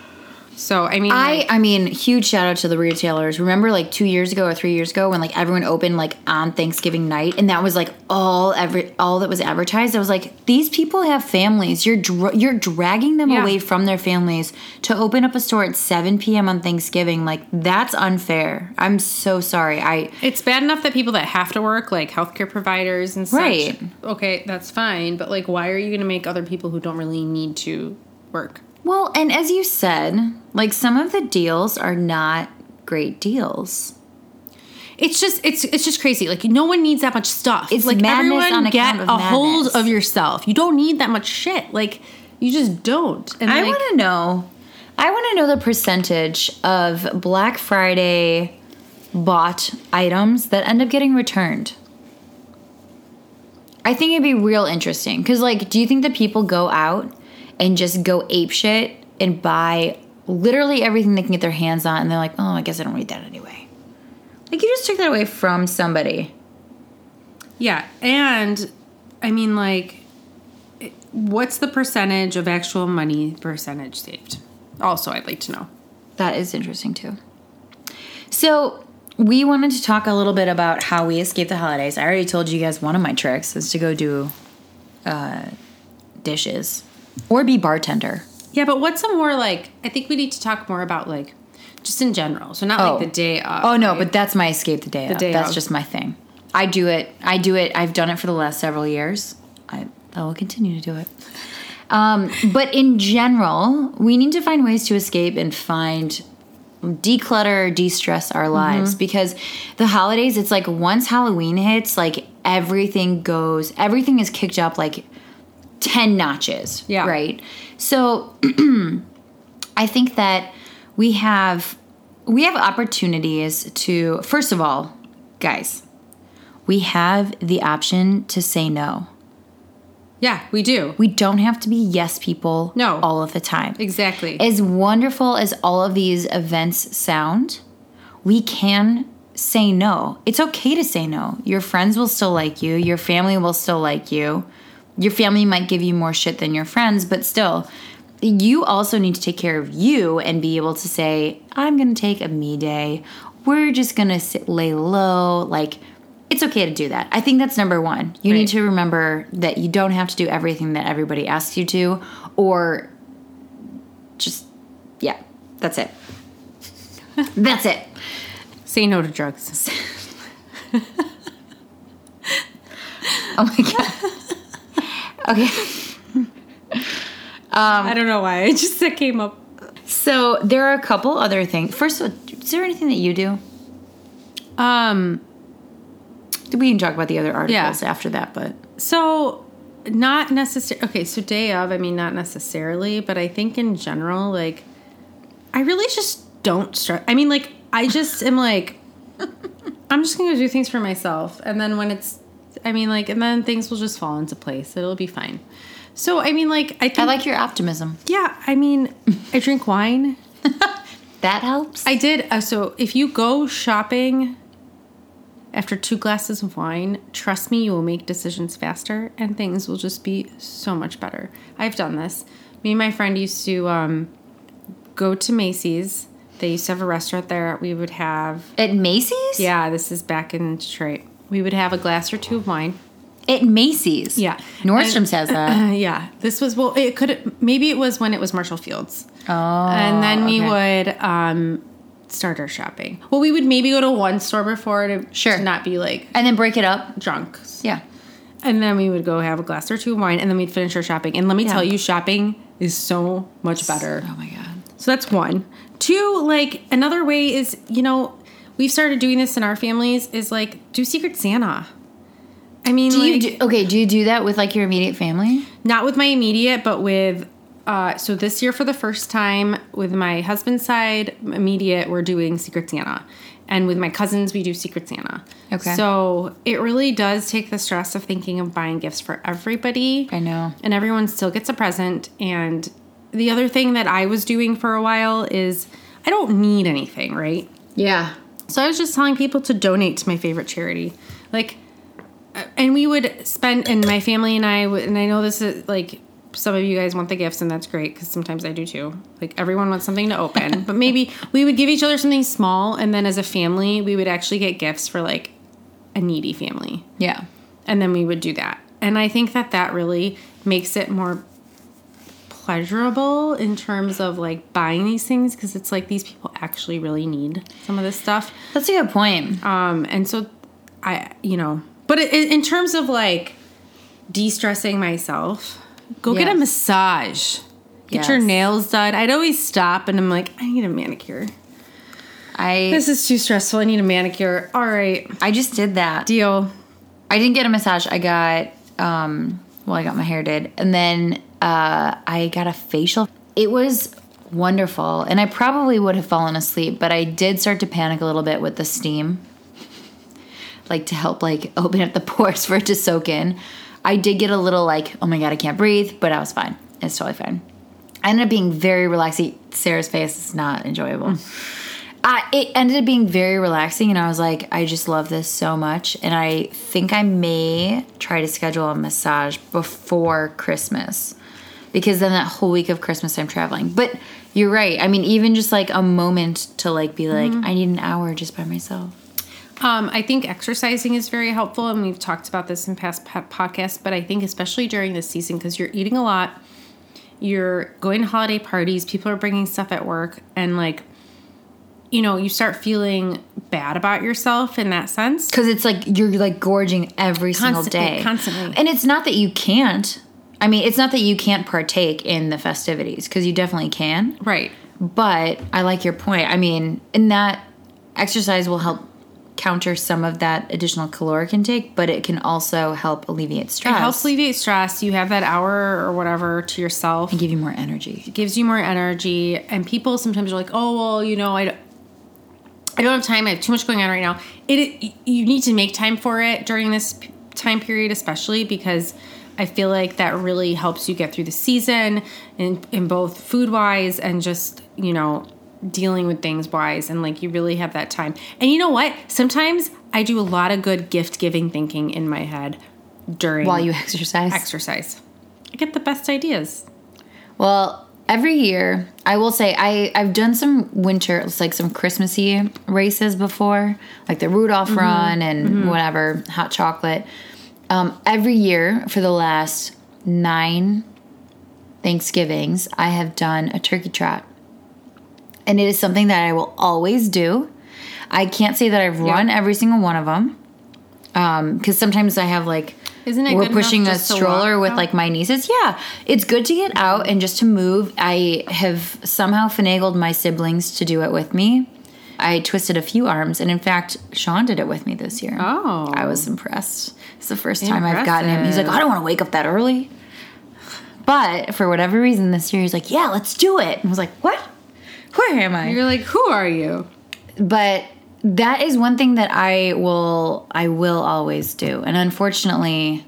So I mean, I like, I mean, huge shout out to the retailers. Remember, like two years ago or three years ago, when like everyone opened like on Thanksgiving night, and that was like all every all that was advertised. I was like, these people have families. You're dra- you're dragging them Yeah. away from their families to open up a store at 7 p.m. on Thanksgiving. Like that's unfair. I'm so sorry. I it's bad enough that people that have to work, like healthcare providers and such. Right. Okay, that's fine, but like, why are you going to make other people who don't really need to work? Well, and as you said, like some of the deals are not great deals. It's just it's it's just crazy. Like no one needs that much stuff. It's like madness everyone on get of a hold of yourself. You don't need that much shit. Like you just don't. And I like, want to know. I want to know the percentage of Black Friday bought items that end up getting returned. I think it'd be real interesting because, like, do you think that people go out and just go ape shit and buy literally everything they can get their hands on, and they're like, "Oh, I guess I don't need that anyway," Like you just took that away from somebody. Yeah, and I mean, like, what's the percentage of actual money percentage saved? Also, I'd like to know. That is interesting too. So we wanted to talk a little bit about how we escape the holidays. I already told you guys one of my tricks is to go do uh, dishes or be bartender. Yeah, but what's a more like? I think we need to talk more about like, just in general. So not Oh. like the day of. Oh no, right? but that's my escape the day. The of. day That's of. just my thing. I do it. I do it. I've done it for the last several years. I, I will continue to do it. Um, but in general, we need to find ways to escape and find declutter, de-stress our lives Mm-hmm. because the holidays. It's like once Halloween hits, like everything goes. Everything is kicked up like ten notches. Yeah. Right. So <clears throat> I think that we have we have opportunities to first of all, guys, we have the option to say no. yeah, we do We don't have to be yes people No. all of the time. exactly. As wonderful as all of these events sound, we can say no. It's okay to say no. Your friends will still like you, your family will still like you. Your family might give you more shit than your friends, but still, you also need to take care of you and be able to say, I'm going to take a me day. We're just going to sit lay low. Like, it's okay to do that. I think that's number one. You Right. need to remember that you don't have to do everything that everybody asks you to, or just, yeah, that's it. <laughs> that's it. Say no to drugs. <laughs> Oh my God. Okay. <laughs> I don't know why. It just that came up. So there are a couple other things. First of all, is there anything that you do? Um. We can talk about the other articles Yeah. after that, but So, not necessarily. Okay, so day of, I mean, not necessarily, but I think in general, like, I really just don't stress. I mean, like, I just am like, <laughs> I'm just gonna do things for myself, and then when it's, I mean, like, and then things will just fall into place. It'll be fine. So, I mean, like, I think, I like your optimism. yeah, I mean, I drink wine. <laughs> That helps. I did. Uh, so if you go shopping after two glasses of wine, trust me, you will make decisions faster and things will just be so much better. I've done this. Me and my friend used to um, go to Macy's. They used to have a restaurant there. We would have, At Macy's? yeah, this is back in Detroit. We would have a glass or two of wine. At Macy's. Yeah. Nordstrom's has that. Uh, <laughs> yeah, this was well. It could maybe it was when it was Marshall Field's. Oh. and then we okay. would um, start our shopping. Well, we would maybe go to one store before to, Sure. to not be like And then break it up. drunk. Yeah. And then we would go have a glass or two of wine, and then we'd finish our shopping. And let me Yeah. tell you, shopping is so much better. Oh my god. So that's one. Two, like another way is, you know, we've started doing this in our families is like do Secret Santa. I mean, Do you do, okay? Do you do that with like your immediate family? not with my immediate, but with uh, so this year for the first time with my husband's side immediate, we're doing Secret Santa, and with my cousins we do Secret Santa. Okay. So it really does take the stress of thinking of buying gifts for everybody. I know. And everyone still gets a present. And the other thing that I was doing for a while is I don't need anything, right? Yeah. So I was just telling people to donate to my favorite charity. Like, uh, and we would spend, and my family and I, would, and I know this is like, some of you guys want the gifts, and that's great because sometimes I do too. Like, everyone wants something to open, <laughs> but maybe we would give each other something small, and then as a family, we would actually get gifts for like a needy family. Yeah. And then we would do that. And I think that that really makes it more pleasurable in terms of like buying these things because it's like these people actually really need some of this stuff. That's a good point. Um, and so I, you know, but i in terms of like de stressing myself, go get a massage, get your nails done. I'd always stop and I'm like, I need a manicure. I This is too stressful. I need a manicure. All right, I just did that. deal. I didn't get a massage. I got um well, I got my hair did, and then uh, I got a facial. It was wonderful, and I probably would have fallen asleep, but I did start to panic a little bit with the steam, like to help like <laughs> open up the pores for it to soak in. I did get a little like, oh my god, I can't breathe, but I was fine. It's totally fine. I ended up being very relaxing. Sarah's face is not enjoyable. I, it ended up being very relaxing, and I was like, I just love this so much. And I think I may try to schedule a massage before Christmas because then that whole week of Christmas I'm traveling. But you're right. I mean, even just like a moment to like be like, I need an hour just by myself. Um, I think exercising is very helpful, and we've talked about this in past podcasts. But I think especially during this season, because you're eating a lot, you're going to holiday parties, people are bringing stuff at work, and like, you know, you start feeling bad about yourself in that sense. Because it's like you're like gorging every single day. constantly. And it's not that you can't. I mean, it's not that you can't partake in the festivities because you definitely can. Right. But I like your point. I mean, and that exercise will help counter some of that additional caloric intake, but it can also help alleviate stress. It helps alleviate stress. You have that hour or whatever to yourself. and give you more energy. It gives you more energy and people sometimes are like oh well you know i, I don't have time i have too much going on right now it you need to make time for it during this time period especially because i feel like that really helps you get through the season in, in both food wise and just you know dealing with things wise and like you really have that time. And you know what? Sometimes i do a lot of good gift giving thinking in my head during While you exercise. exercise. I get the best ideas. Well, every year, I will say I I've done some winter, it's like some Christmassy races before, like the Rudolph mm-hmm. Run and mm-hmm. whatever hot chocolate. Um, every year for the last nine Thanksgivings, I have done a turkey trot, and it is something that I will always do. I can't say that I've run every single one of them, because sometimes I have like Isn't it we're pushing a stroller with like my nieces. Yeah, it's good to get out and just to move. I have somehow finagled my siblings to do it with me. I twisted a few arms, and in fact, Sean did it with me this year. Oh. I was impressed. It's the first time I've gotten him. He's like, I don't want to wake up that early. But for whatever reason, this year he's like, Yeah, let's do it. And I was like, What? Where am I? You're like, who are you? but that is one thing that I will I will always do. And unfortunately,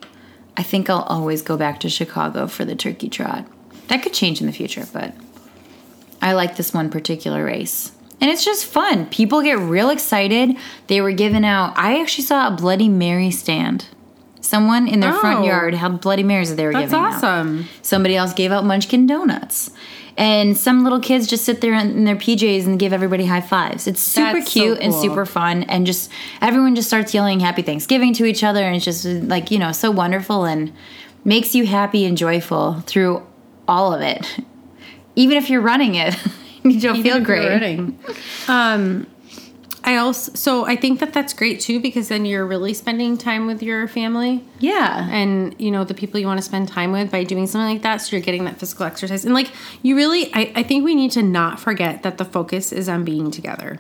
I think I'll always go back to Chicago for the turkey trot. That could change in the future, but I like this one particular race. And it's just fun. People get real excited. They were giving out I actually saw a Bloody Mary stand. Someone in their front Oh. yard had Bloody Marys that they were That's giving out. That's awesome. Somebody else gave out Munchkin donuts. And some little kids just sit there in their PJs and give everybody high fives. It's super That's so cute and super fun. And just everyone just starts yelling Happy Thanksgiving to each other. And it's just like, you know, so wonderful and makes you happy and joyful through all of it. <laughs> Even if you're running it, <laughs> you don't feel Even you're great. running. Um, I also so I think that that's great too because then you're really spending time with your family Yeah. and you know the people you want to spend time with by doing something like that. So you're getting that physical exercise and like you really, I, I think we need to not forget that the focus is on being together.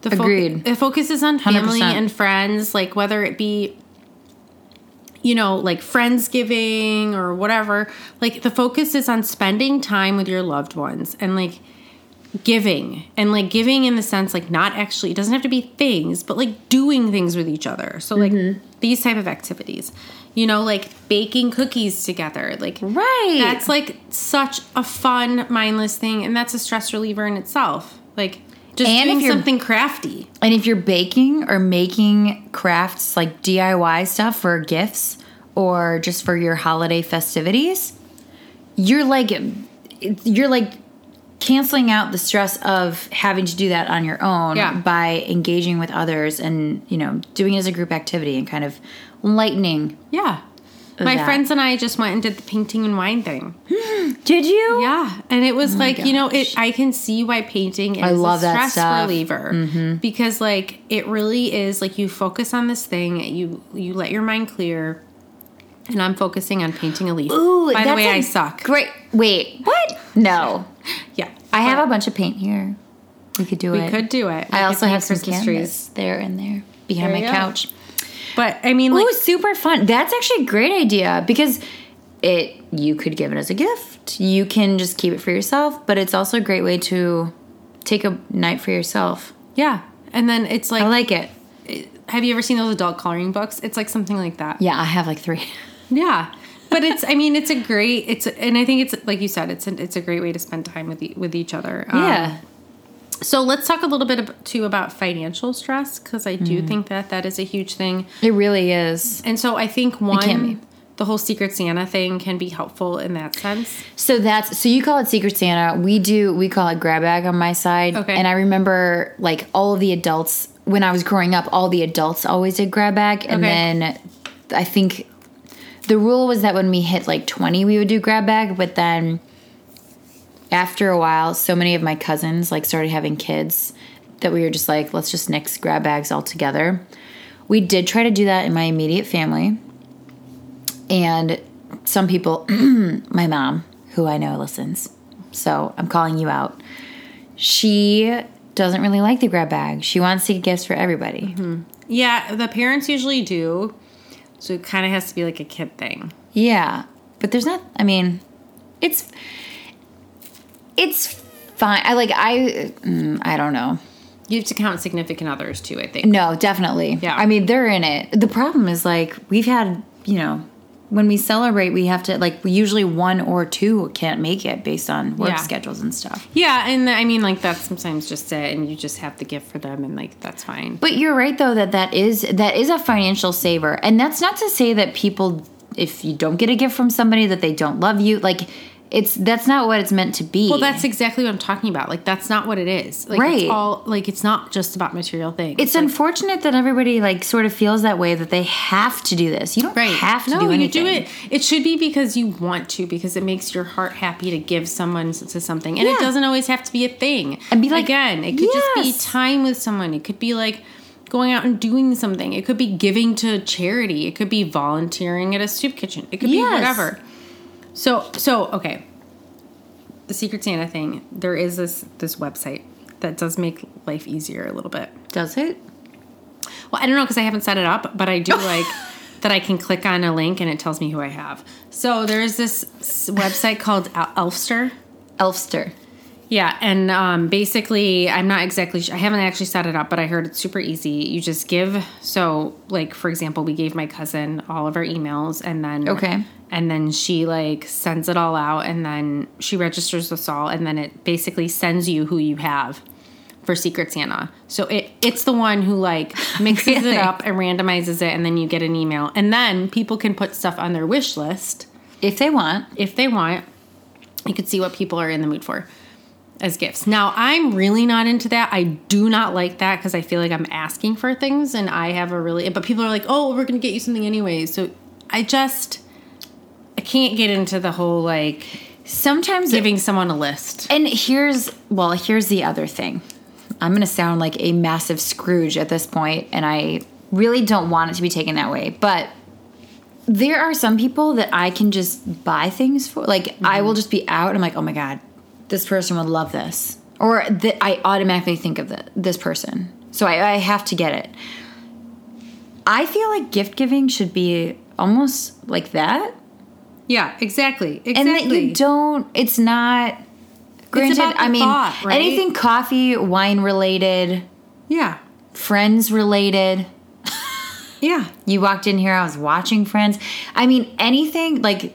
The Agreed. the focus is on family 100%. and friends, like whether it be you know, like Friendsgiving or whatever. Like the focus is on spending time with your loved ones and like giving. And like giving in the sense like not actually it doesn't have to be things but like doing things with each other. So like mm-hmm. these type of activities. You know like baking cookies together. Like Right. that's like such a fun mindless thing and that's a stress reliever in itself. Like just And if doing something crafty. And if you're baking or making crafts like DIY stuff for gifts or just for your holiday festivities, you're like you're like canceling out the stress of having to do that on your own Yeah. by engaging with others and, you know, doing it as a group activity and kind of lightening. yeah my that. friends and i just went and did the painting and wine thing <gasps> Did you? Yeah, and it was oh like you know, it. I can see why painting is I love a that stress stuff. reliever mm-hmm. because like it really is like you focus on this thing, you you let your mind clear, and I'm focusing on painting a leaf. Ooh, By the way, I suck. Great. Wait, what? No. I have a bunch of paint here. We could do we it. We could do it. We I also have some Christmas canvas there and there behind There my go. couch. but I mean, like, Ooh, super fun. That's actually a great idea because it you could give it as a gift. You can just keep it for yourself, but it's also a great way to take a night for yourself. yeah, and then it's like, I like it. have you ever seen those adult coloring books? It's like something like that. Yeah, I have like three. <laughs> Yeah. But it's, I mean, it's a great, it's, and I think it's, like you said, it's, a, it's a great way to spend time with, e- with each other. Um, yeah. So let's talk a little bit ab- too about financial stress because I do think that that is a huge thing. It really is. And so I think one, the whole Secret Santa thing can be helpful in that sense. So that's so you call it Secret Santa. We do we call it grab bag on my side. Okay. And I remember like all of the adults when I was growing up, all the adults always did grab bag, and Okay. then I think the rule was that when we hit like twenty, we would do grab bag, but then after a while, so many of my cousins like started having kids that we were just like, let's just nix grab bags altogether. We did try to do that in my immediate family. And some people, <clears throat> my mom, who I know listens, so I'm calling you out. She doesn't really like the grab bag. She wants to get gifts for everybody. Mm-hmm. Yeah, the parents usually do. So it kind of has to be like a kid thing. Yeah, but there's not. I mean, it's it's fine. I like. I mm, I don't know. You have to count significant others too, I think. No, definitely. Yeah. I mean, they're in it. The problem is like we've had, you know, when we celebrate, we have to like usually one or two can't make it based on work Yeah. schedules and stuff. Yeah, and I mean, like that's sometimes just it, and you just have the gift for them, and like that's fine. But you're right though that that is that is a financial saver, and that's not to say that people, if you don't get a gift from somebody, that they don't love you. Like it's that's not what it's meant to be. Well, that's exactly what I'm talking about. Like that's not what it is. Like Right. it's all like it's not just about material things. It's like, unfortunate that everybody like sort of feels that way that they have to do this. You don't right. have to no, do anything. you do it. It should be because you want to, because it makes your heart happy to give someone to something, and it doesn't always have to be a thing. And be like, again, it could just be time with someone. It could be like going out and doing something. It could be giving to charity. It could be volunteering at a soup kitchen. It could Yes. be whatever. So so okay. The Secret Santa thing. There is this this website that does make life easier a little bit. Does it? Well, I don't know because I haven't set it up, but I do <laughs> like that I can click on a link and it tells me who I have. So there's this s- website called Elfster. Elfster. Yeah, and um, basically, I'm not exactly. Sh- I haven't actually set it up, but I heard it's super easy. You just give. So, like for example, we gave my cousin all of our emails, and then Okay. and then she like sends it all out, and then she registers us all, and then it basically sends you who you have for Secret Santa. So it it's the one who like <laughs> mixes Really? it up and randomizes it, and then you get an email, and then people can put stuff on their wish list If they want. if they want, you could see what people are in the mood for as gifts. Now, I'm really not into that. I do not like that because I feel like I'm asking for things and I have a really, but people are like, oh, we're going to get you something anyway. So I just, I can't get into the whole like Sometimes giving someone a list. And here's well, here's the other thing. I'm going to sound like a massive Scrooge at this point, and I really don't want it to be taken that way. But there are some people that I can just buy things for. Like I mm-hmm. will just be out, and I'm like, oh my god, this person would love this, or that I automatically think of the, this person, so I, I have to get it. I feel like gift giving should be almost like that, Yeah, exactly. Exactly. and that you don't. It's not. Granted, the I mean, thought, right? anything coffee, wine related, yeah. friends related. Yeah. <laughs> You walked in here, I was watching Friends. I mean, anything like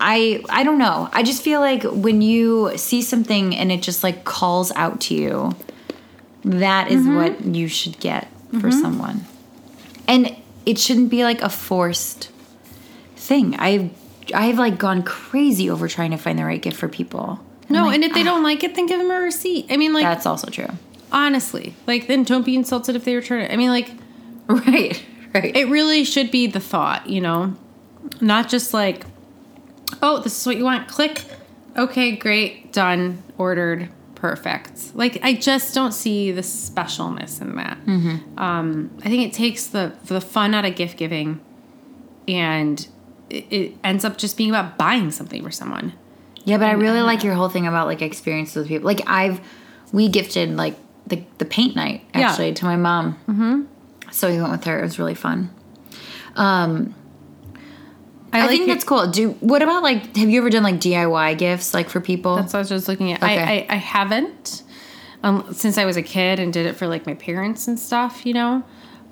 I I don't know. I just feel like when you see something and it just like calls out to you, that is Mm-hmm. what you should get for someone. And it shouldn't be like a forced thing. I've I've like gone crazy over trying to find the right gift for people. No, like, and if they don't like it, then give them a receipt. I mean, like, That's also true. honestly, like, then don't be insulted if they return it. I mean, like, <laughs> Right. Right. it really should be the thought, you know, not just like, oh, this is what you want. Click. Okay, great, done, ordered, perfect. Like, I just don't see the specialness in that. Um, I think it takes the the fun out of gift giving, and it, it ends up just being about buying something for someone. Yeah, but I really like your whole thing about like experiences with people. Like I've, we gifted like the the paint night Yeah. actually to my mom. Mm-hmm. So we went with her. It was really fun. Um, I, like think it- that's cool. Do what about like? Have you ever done like DIY gifts like for people? That's what I was just looking at. Okay. I, I, I haven't um, since I was a kid and did it for like my parents and stuff, you know.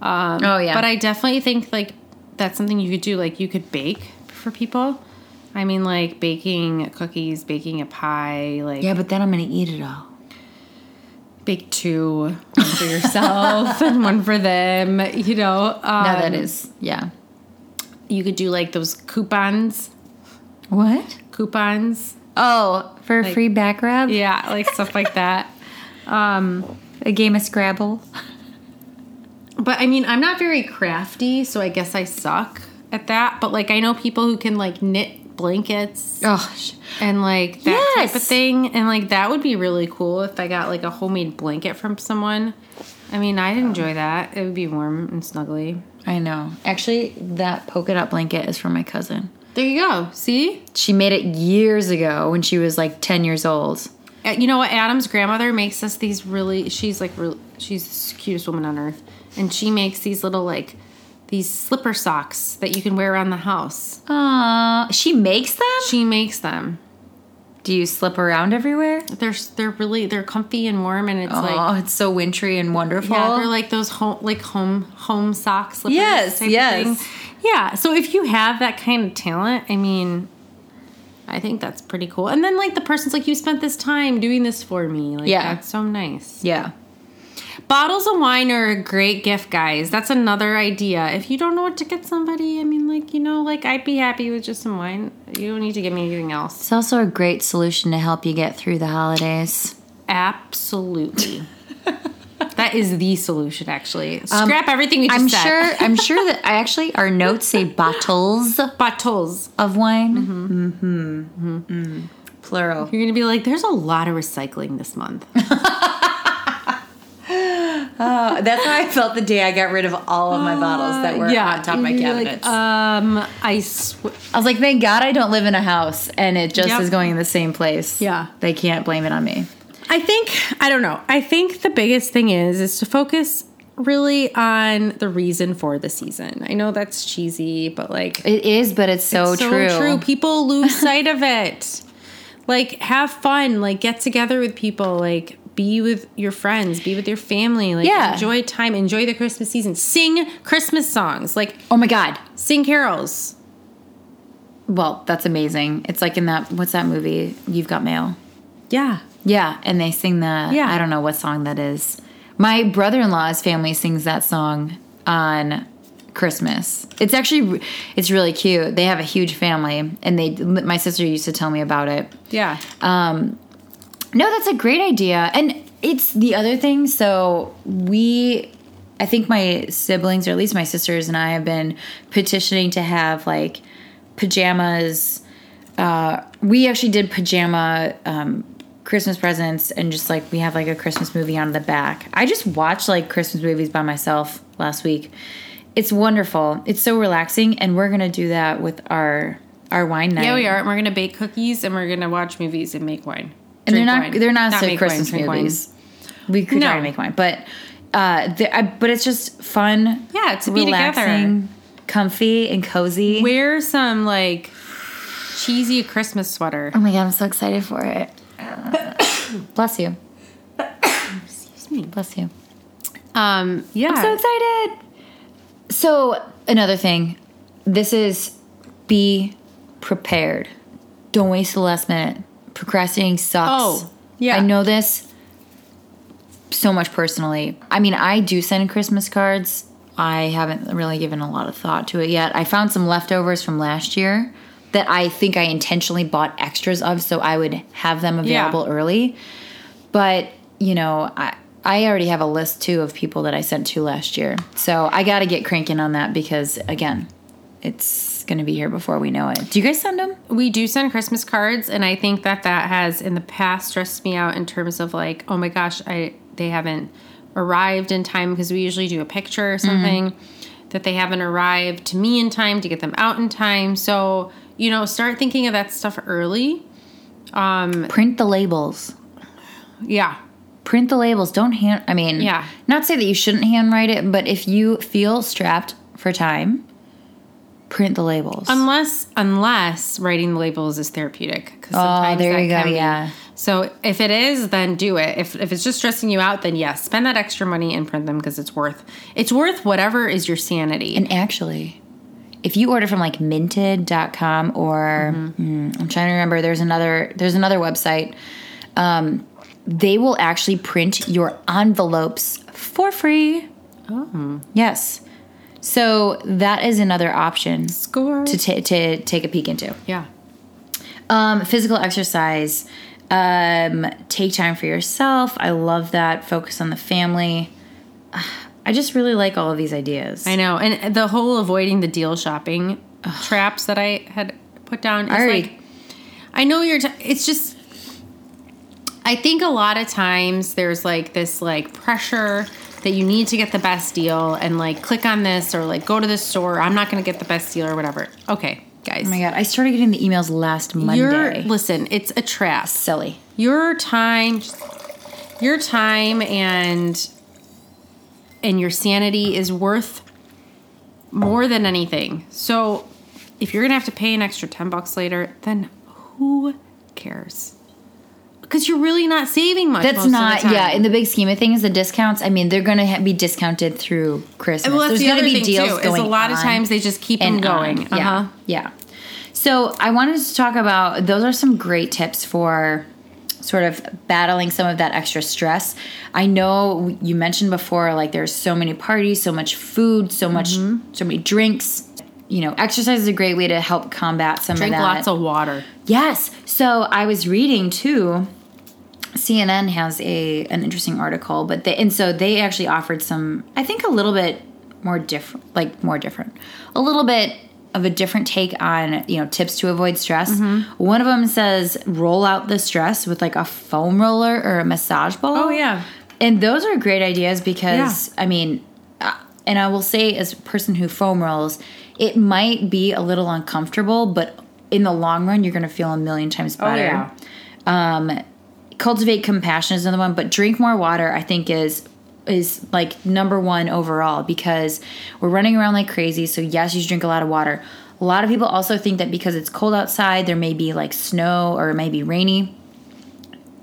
Um, Oh, yeah. But I definitely think like that's something you could do. Like you could bake for people. I mean, like baking cookies, baking a pie. Like yeah, but then I'm gonna eat it all. bake two, one for yourself <laughs> and one for them. You know, um, no, that is yeah. You could do like those coupons, What? coupons. Oh, for a free back rub? Yeah, like stuff like that. <laughs> Um, A game of Scrabble. but I mean, I'm not very crafty, so I guess I suck at that. But like, I know people who can like knit blankets Oh, and like that type of thing, and like that would be really cool if I got like a homemade blanket from someone. I mean, I'd enjoy that. It would be warm and snuggly. I know. Actually, that polka dot blanket is from my cousin. There you go. See, She made it years ago when she was like 10 years old. Uh, you know what? Adam's grandmother makes us these really. She's like, she's the cutest woman on earth, and she makes these little like these slipper socks that you can wear around the house. Aw, she makes them? She makes them. Do you slip around everywhere? They're they're really they're comfy and warm, and it's Oh, like it's so wintry and wonderful. yeah, they're like those home like home home sock slippers. Yes, yes. thing. Yeah. So if you have that kind of talent, I mean. I think that's pretty cool. And then like the person's like, you spent this time doing this for me. Like Yeah. that's so nice. yeah. Bottles of wine are a great gift, guys. That's another idea. If you don't know what to get somebody, I mean, like, you know, like I'd be happy with just some wine. You don't need to give me anything else. It's also a great solution to help you get through the holidays. Absolutely. <laughs> that is the solution, actually. Scrap everything we just I'm said. sure <laughs> I'm sure that I actually our notes say bottles Bottles. of wine. Mm-hmm. Mm-hmm. Plural. You're going to be like, there's a lot of recycling this month. <laughs> Uh, that's how I felt the day I got rid of all of my bottles that were on top of my You're like, cabinets. um, I sw- I was like, thank God I don't live in a house and it just Yep. is going in the same place. Yeah. They can't blame it on me. I think I don't know. I think the biggest thing is is to focus really on the reason for the season. I know that's cheesy, but like It is, but it's so, so true. true. People lose <laughs> sight of it. Like have fun, like get together with people, like be with your friends, be with your family, like Yeah. enjoy time, enjoy the Christmas season. Sing Christmas songs, like Oh my God. sing carols. Well, that's amazing. It's like in that, what's that movie? You've Got Mail. Yeah. Yeah. And they sing the, Yeah. I don't know what song that is. My brother in law's family sings that song on Christmas. It's actually, it's really cute. They have a huge family and they, my sister used to tell me about it. Yeah. Um, No, that's a great idea. And it's the other thing. So we, I think my siblings, or at least my sisters and I, have been petitioning to have like pajamas. Uh, we actually did pajama um, Christmas presents, and just like we have like a Christmas movie on the back. I just watched like Christmas movies by myself last week. It's wonderful. It's so relaxing, and we're gonna do that with our our wine night. Yeah, we are. And We're gonna bake cookies and we're gonna watch movies and make wine. And they're not wine. they're not, necessarily make Christmas drink wine. movies. We could try to make wine, but uh, the, I, but it's just fun. Yeah, to be together. relaxing, comfy, and cozy. Wear some like cheesy Christmas sweater. oh my god, I'm so excited for it. <coughs> Bless you. Excuse me. Bless you. Um, yeah. I'm so excited. So another thing, this is be prepared. Don't waste the last minute. Procrastinating sucks. Oh, yeah. I know this so much personally. I mean, I do send Christmas cards. I haven't really given a lot of thought to it yet. I found some leftovers from last year that I think I intentionally bought extras of so I would have them available early. But, you know, I I already have a list too of people that I sent to last year. So I got to get cranking on that because again, it's going to be here before we know it. Do you guys send them? we do send Christmas cards, and I think that that has in the past stressed me out in terms of like, oh my gosh, I they haven't arrived in time because we usually do a picture or something that they haven't arrived to me in time to get them out in time. So you know, start thinking of that stuff early. Um, Print the labels. Yeah, print the labels don't hand i mean Yeah. not say that you shouldn't handwrite it but if you feel strapped for time print the labels unless unless writing the labels is therapeutic. Because oh there you go yeah So if it is, then do it. If, if it's just stressing you out, then yes, spend that extra money and print them because it's worth it's worth whatever is your sanity. and actually if you order from like minted.com or Mm-hmm. mm, i'm trying to remember there's another there's another website um, they will actually print your envelopes for free. Oh, Yes. So that is another option score. to, ta to take a peek into. yeah. Um, physical exercise. Um, take time for yourself. I love that. Focus on the family. <sighs> I just really like all of these ideas. I know. And the whole avoiding the deal shopping traps that I had put down is like, I know you're, t- it's just, I think a lot of times there's like this like pressure that you need to get the best deal and like click on this or like go to this store. I'm not going to get the best deal or whatever. Okay, guys. oh my god, I started getting the emails last Monday. listen, it's a trap. Silly. your time your time and and your sanity is worth more than anything so if you're gonna have to pay an extra 10 bucks later then who cares because you're really not saving much That's most of the not, yeah. In the big scheme of things, the discounts. I mean, they're going to ha- be discounted through Christmas. well that's There's the going other to be thing deals too is a lot of times they just keep them going on. Yeah, uh-huh yeah. So I wanted to talk about those are some great tips for sort of battling some of that extra stress. I know you mentioned before, like there's so many parties, so much food, so much, Mm-hmm. so many drinks. You know, exercise is a great way to help combat some drink of that. lots of water Yes. So I was reading too. CNN has a an interesting article, but they and so they actually offered some. I think a little bit more different, like more different, a little bit of a different take on you know tips to avoid stress. Mm-hmm. One of them says roll out the stress with like a foam roller or a massage ball. Oh, yeah. and those are great ideas because Yeah. I mean, uh, and I will say as a person who foam rolls, it might be a little uncomfortable, but in the long run, you're going to feel a million times better. yeah. Cultivate compassion is another one, but drink more water. I think is is like number one overall because we're running around like crazy. So yes, you should drink a lot of water. A lot of people also think that because it's cold outside, there may be like snow or it may be rainy.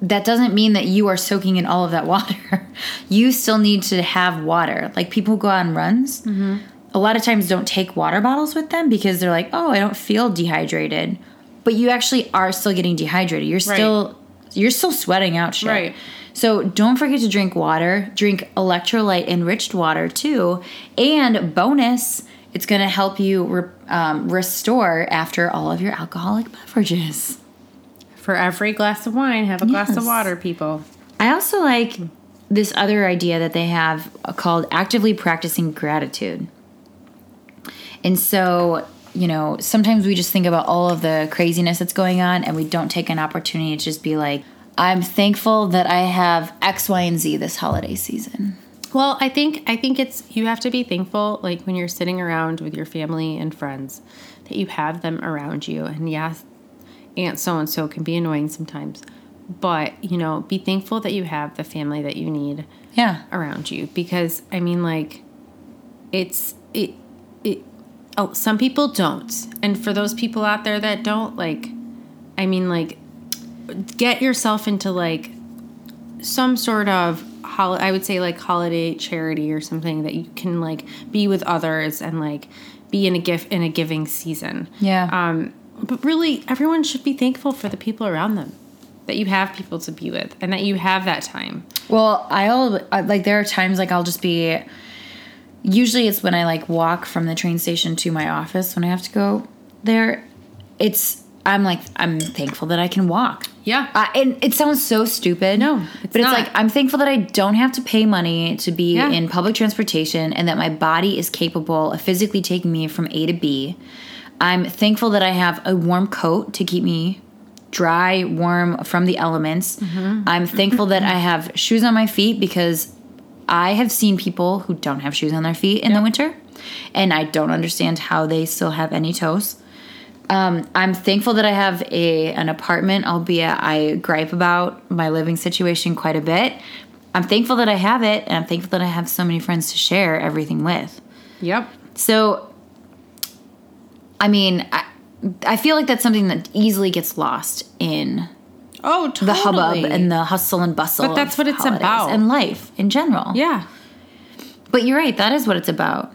That doesn't mean that you are soaking in all of that <laughs> water. you still need to have water. Like people go on runs, mm-hmm. a lot of times don't take water bottles with them because they're like, oh, I don't feel dehydrated. But you actually are still getting dehydrated. You're still you're still sweating out shit. Right. So don't forget to drink water. Drink electrolyte enriched water too. And bonus, it's going to help you re- um, restore after all of your alcoholic beverages. for every glass of wine have a glass of water people I also like this other idea that they have called actively practicing gratitude. And so, you know, sometimes we just think about all of the craziness that's going on and we don't take an opportunity to just be like, I'm thankful that I have X, Y, and Z this holiday season. Well, I think I think it's you have to be thankful like when you're sitting around with your family and friends that you have them around you. And yes, aunt so and so can be annoying sometimes. But, you know, be thankful that you have the family that you need Yeah. around you because I mean like it's it it oh, some people don't. And for those people out there that don't like I mean like get yourself into like some sort of hol- I would say like holiday charity or something that you can like be with others and like be in a gift in a giving season. Yeah. Um but really everyone should be thankful for the people around them. That you have people to be with and that you have that time. Well, I'll like there are times like I'll just be usually it's when I like walk from the train station to my office when I have to go there. It's I'm like I'm thankful that I can walk. Yeah. Uh, and it sounds so stupid. No, it's but it's not. like I'm thankful that I don't have to pay money to be Yeah. in public transportation and that my body is capable of physically taking me from A to B. I'm thankful that I have a warm coat to keep me dry, warm from the elements. Mm-hmm. I'm thankful that I have shoes on my feet because I have seen people who don't have shoes on their feet in the winter, and I don't understand how they still have any toes. Um, I'm thankful that I have a an apartment, albeit I gripe about my living situation quite a bit. I'm thankful that I have it, and I'm thankful that I have so many friends to share everything with. Yep. So, I mean, I, I feel like that's something that easily gets lost in Oh, totally. the hubbub and the hustle and bustle. But that's what it's about. and life in general. yeah. But you're right. That is what it's about.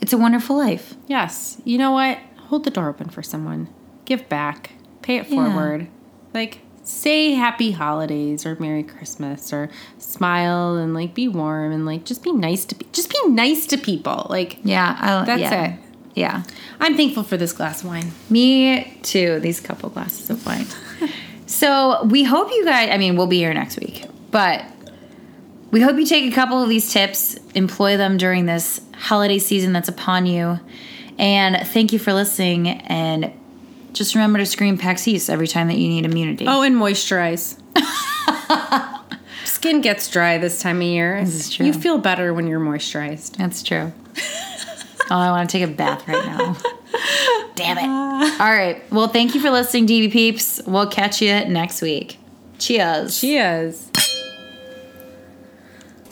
It's a wonderful life. Yes. You know what? Hold the door open for someone. Give back. Pay it Yeah. forward. Like say happy holidays or merry christmas or smile and like be warm and like just be nice to be just be nice to people like Yeah, I, That's yeah. it. Yeah, i'm thankful for this glass of wine me too. These couple glasses of wine. <laughs> so we hope you guys. I mean, we'll be here next week, but we hope you take a couple of these tips, employ them during this holiday season that's upon you, and thank you for listening. And just remember to scream Paxis every time that you need immunity. oh and moisturize <laughs> skin gets dry this time of year This is true. you feel better when you're moisturized That's true. oh, I want to take a bath right now. <laughs> Damn it. Ah. All right. Well, thank you for listening, DB peeps. We'll catch you next week. Cheers. cheers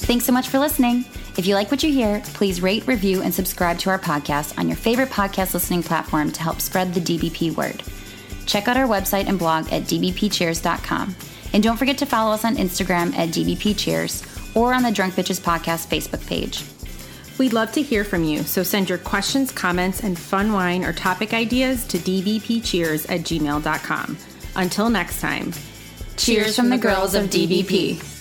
Thanks so much for listening. If you like what you hear, please rate, review, and subscribe to our podcast on your favorite podcast listening platform to help spread the DBP word. Check out our website and blog at dbpcheers.com. And don't forget to follow us on Instagram at dbpcheers or on the Drunk Bitches Podcast Facebook page. We'd love to hear from you, so send your questions, comments, and fun wine or topic ideas to dbpcheers at gmail.com. Until next time, Cheers from the girls of DBP.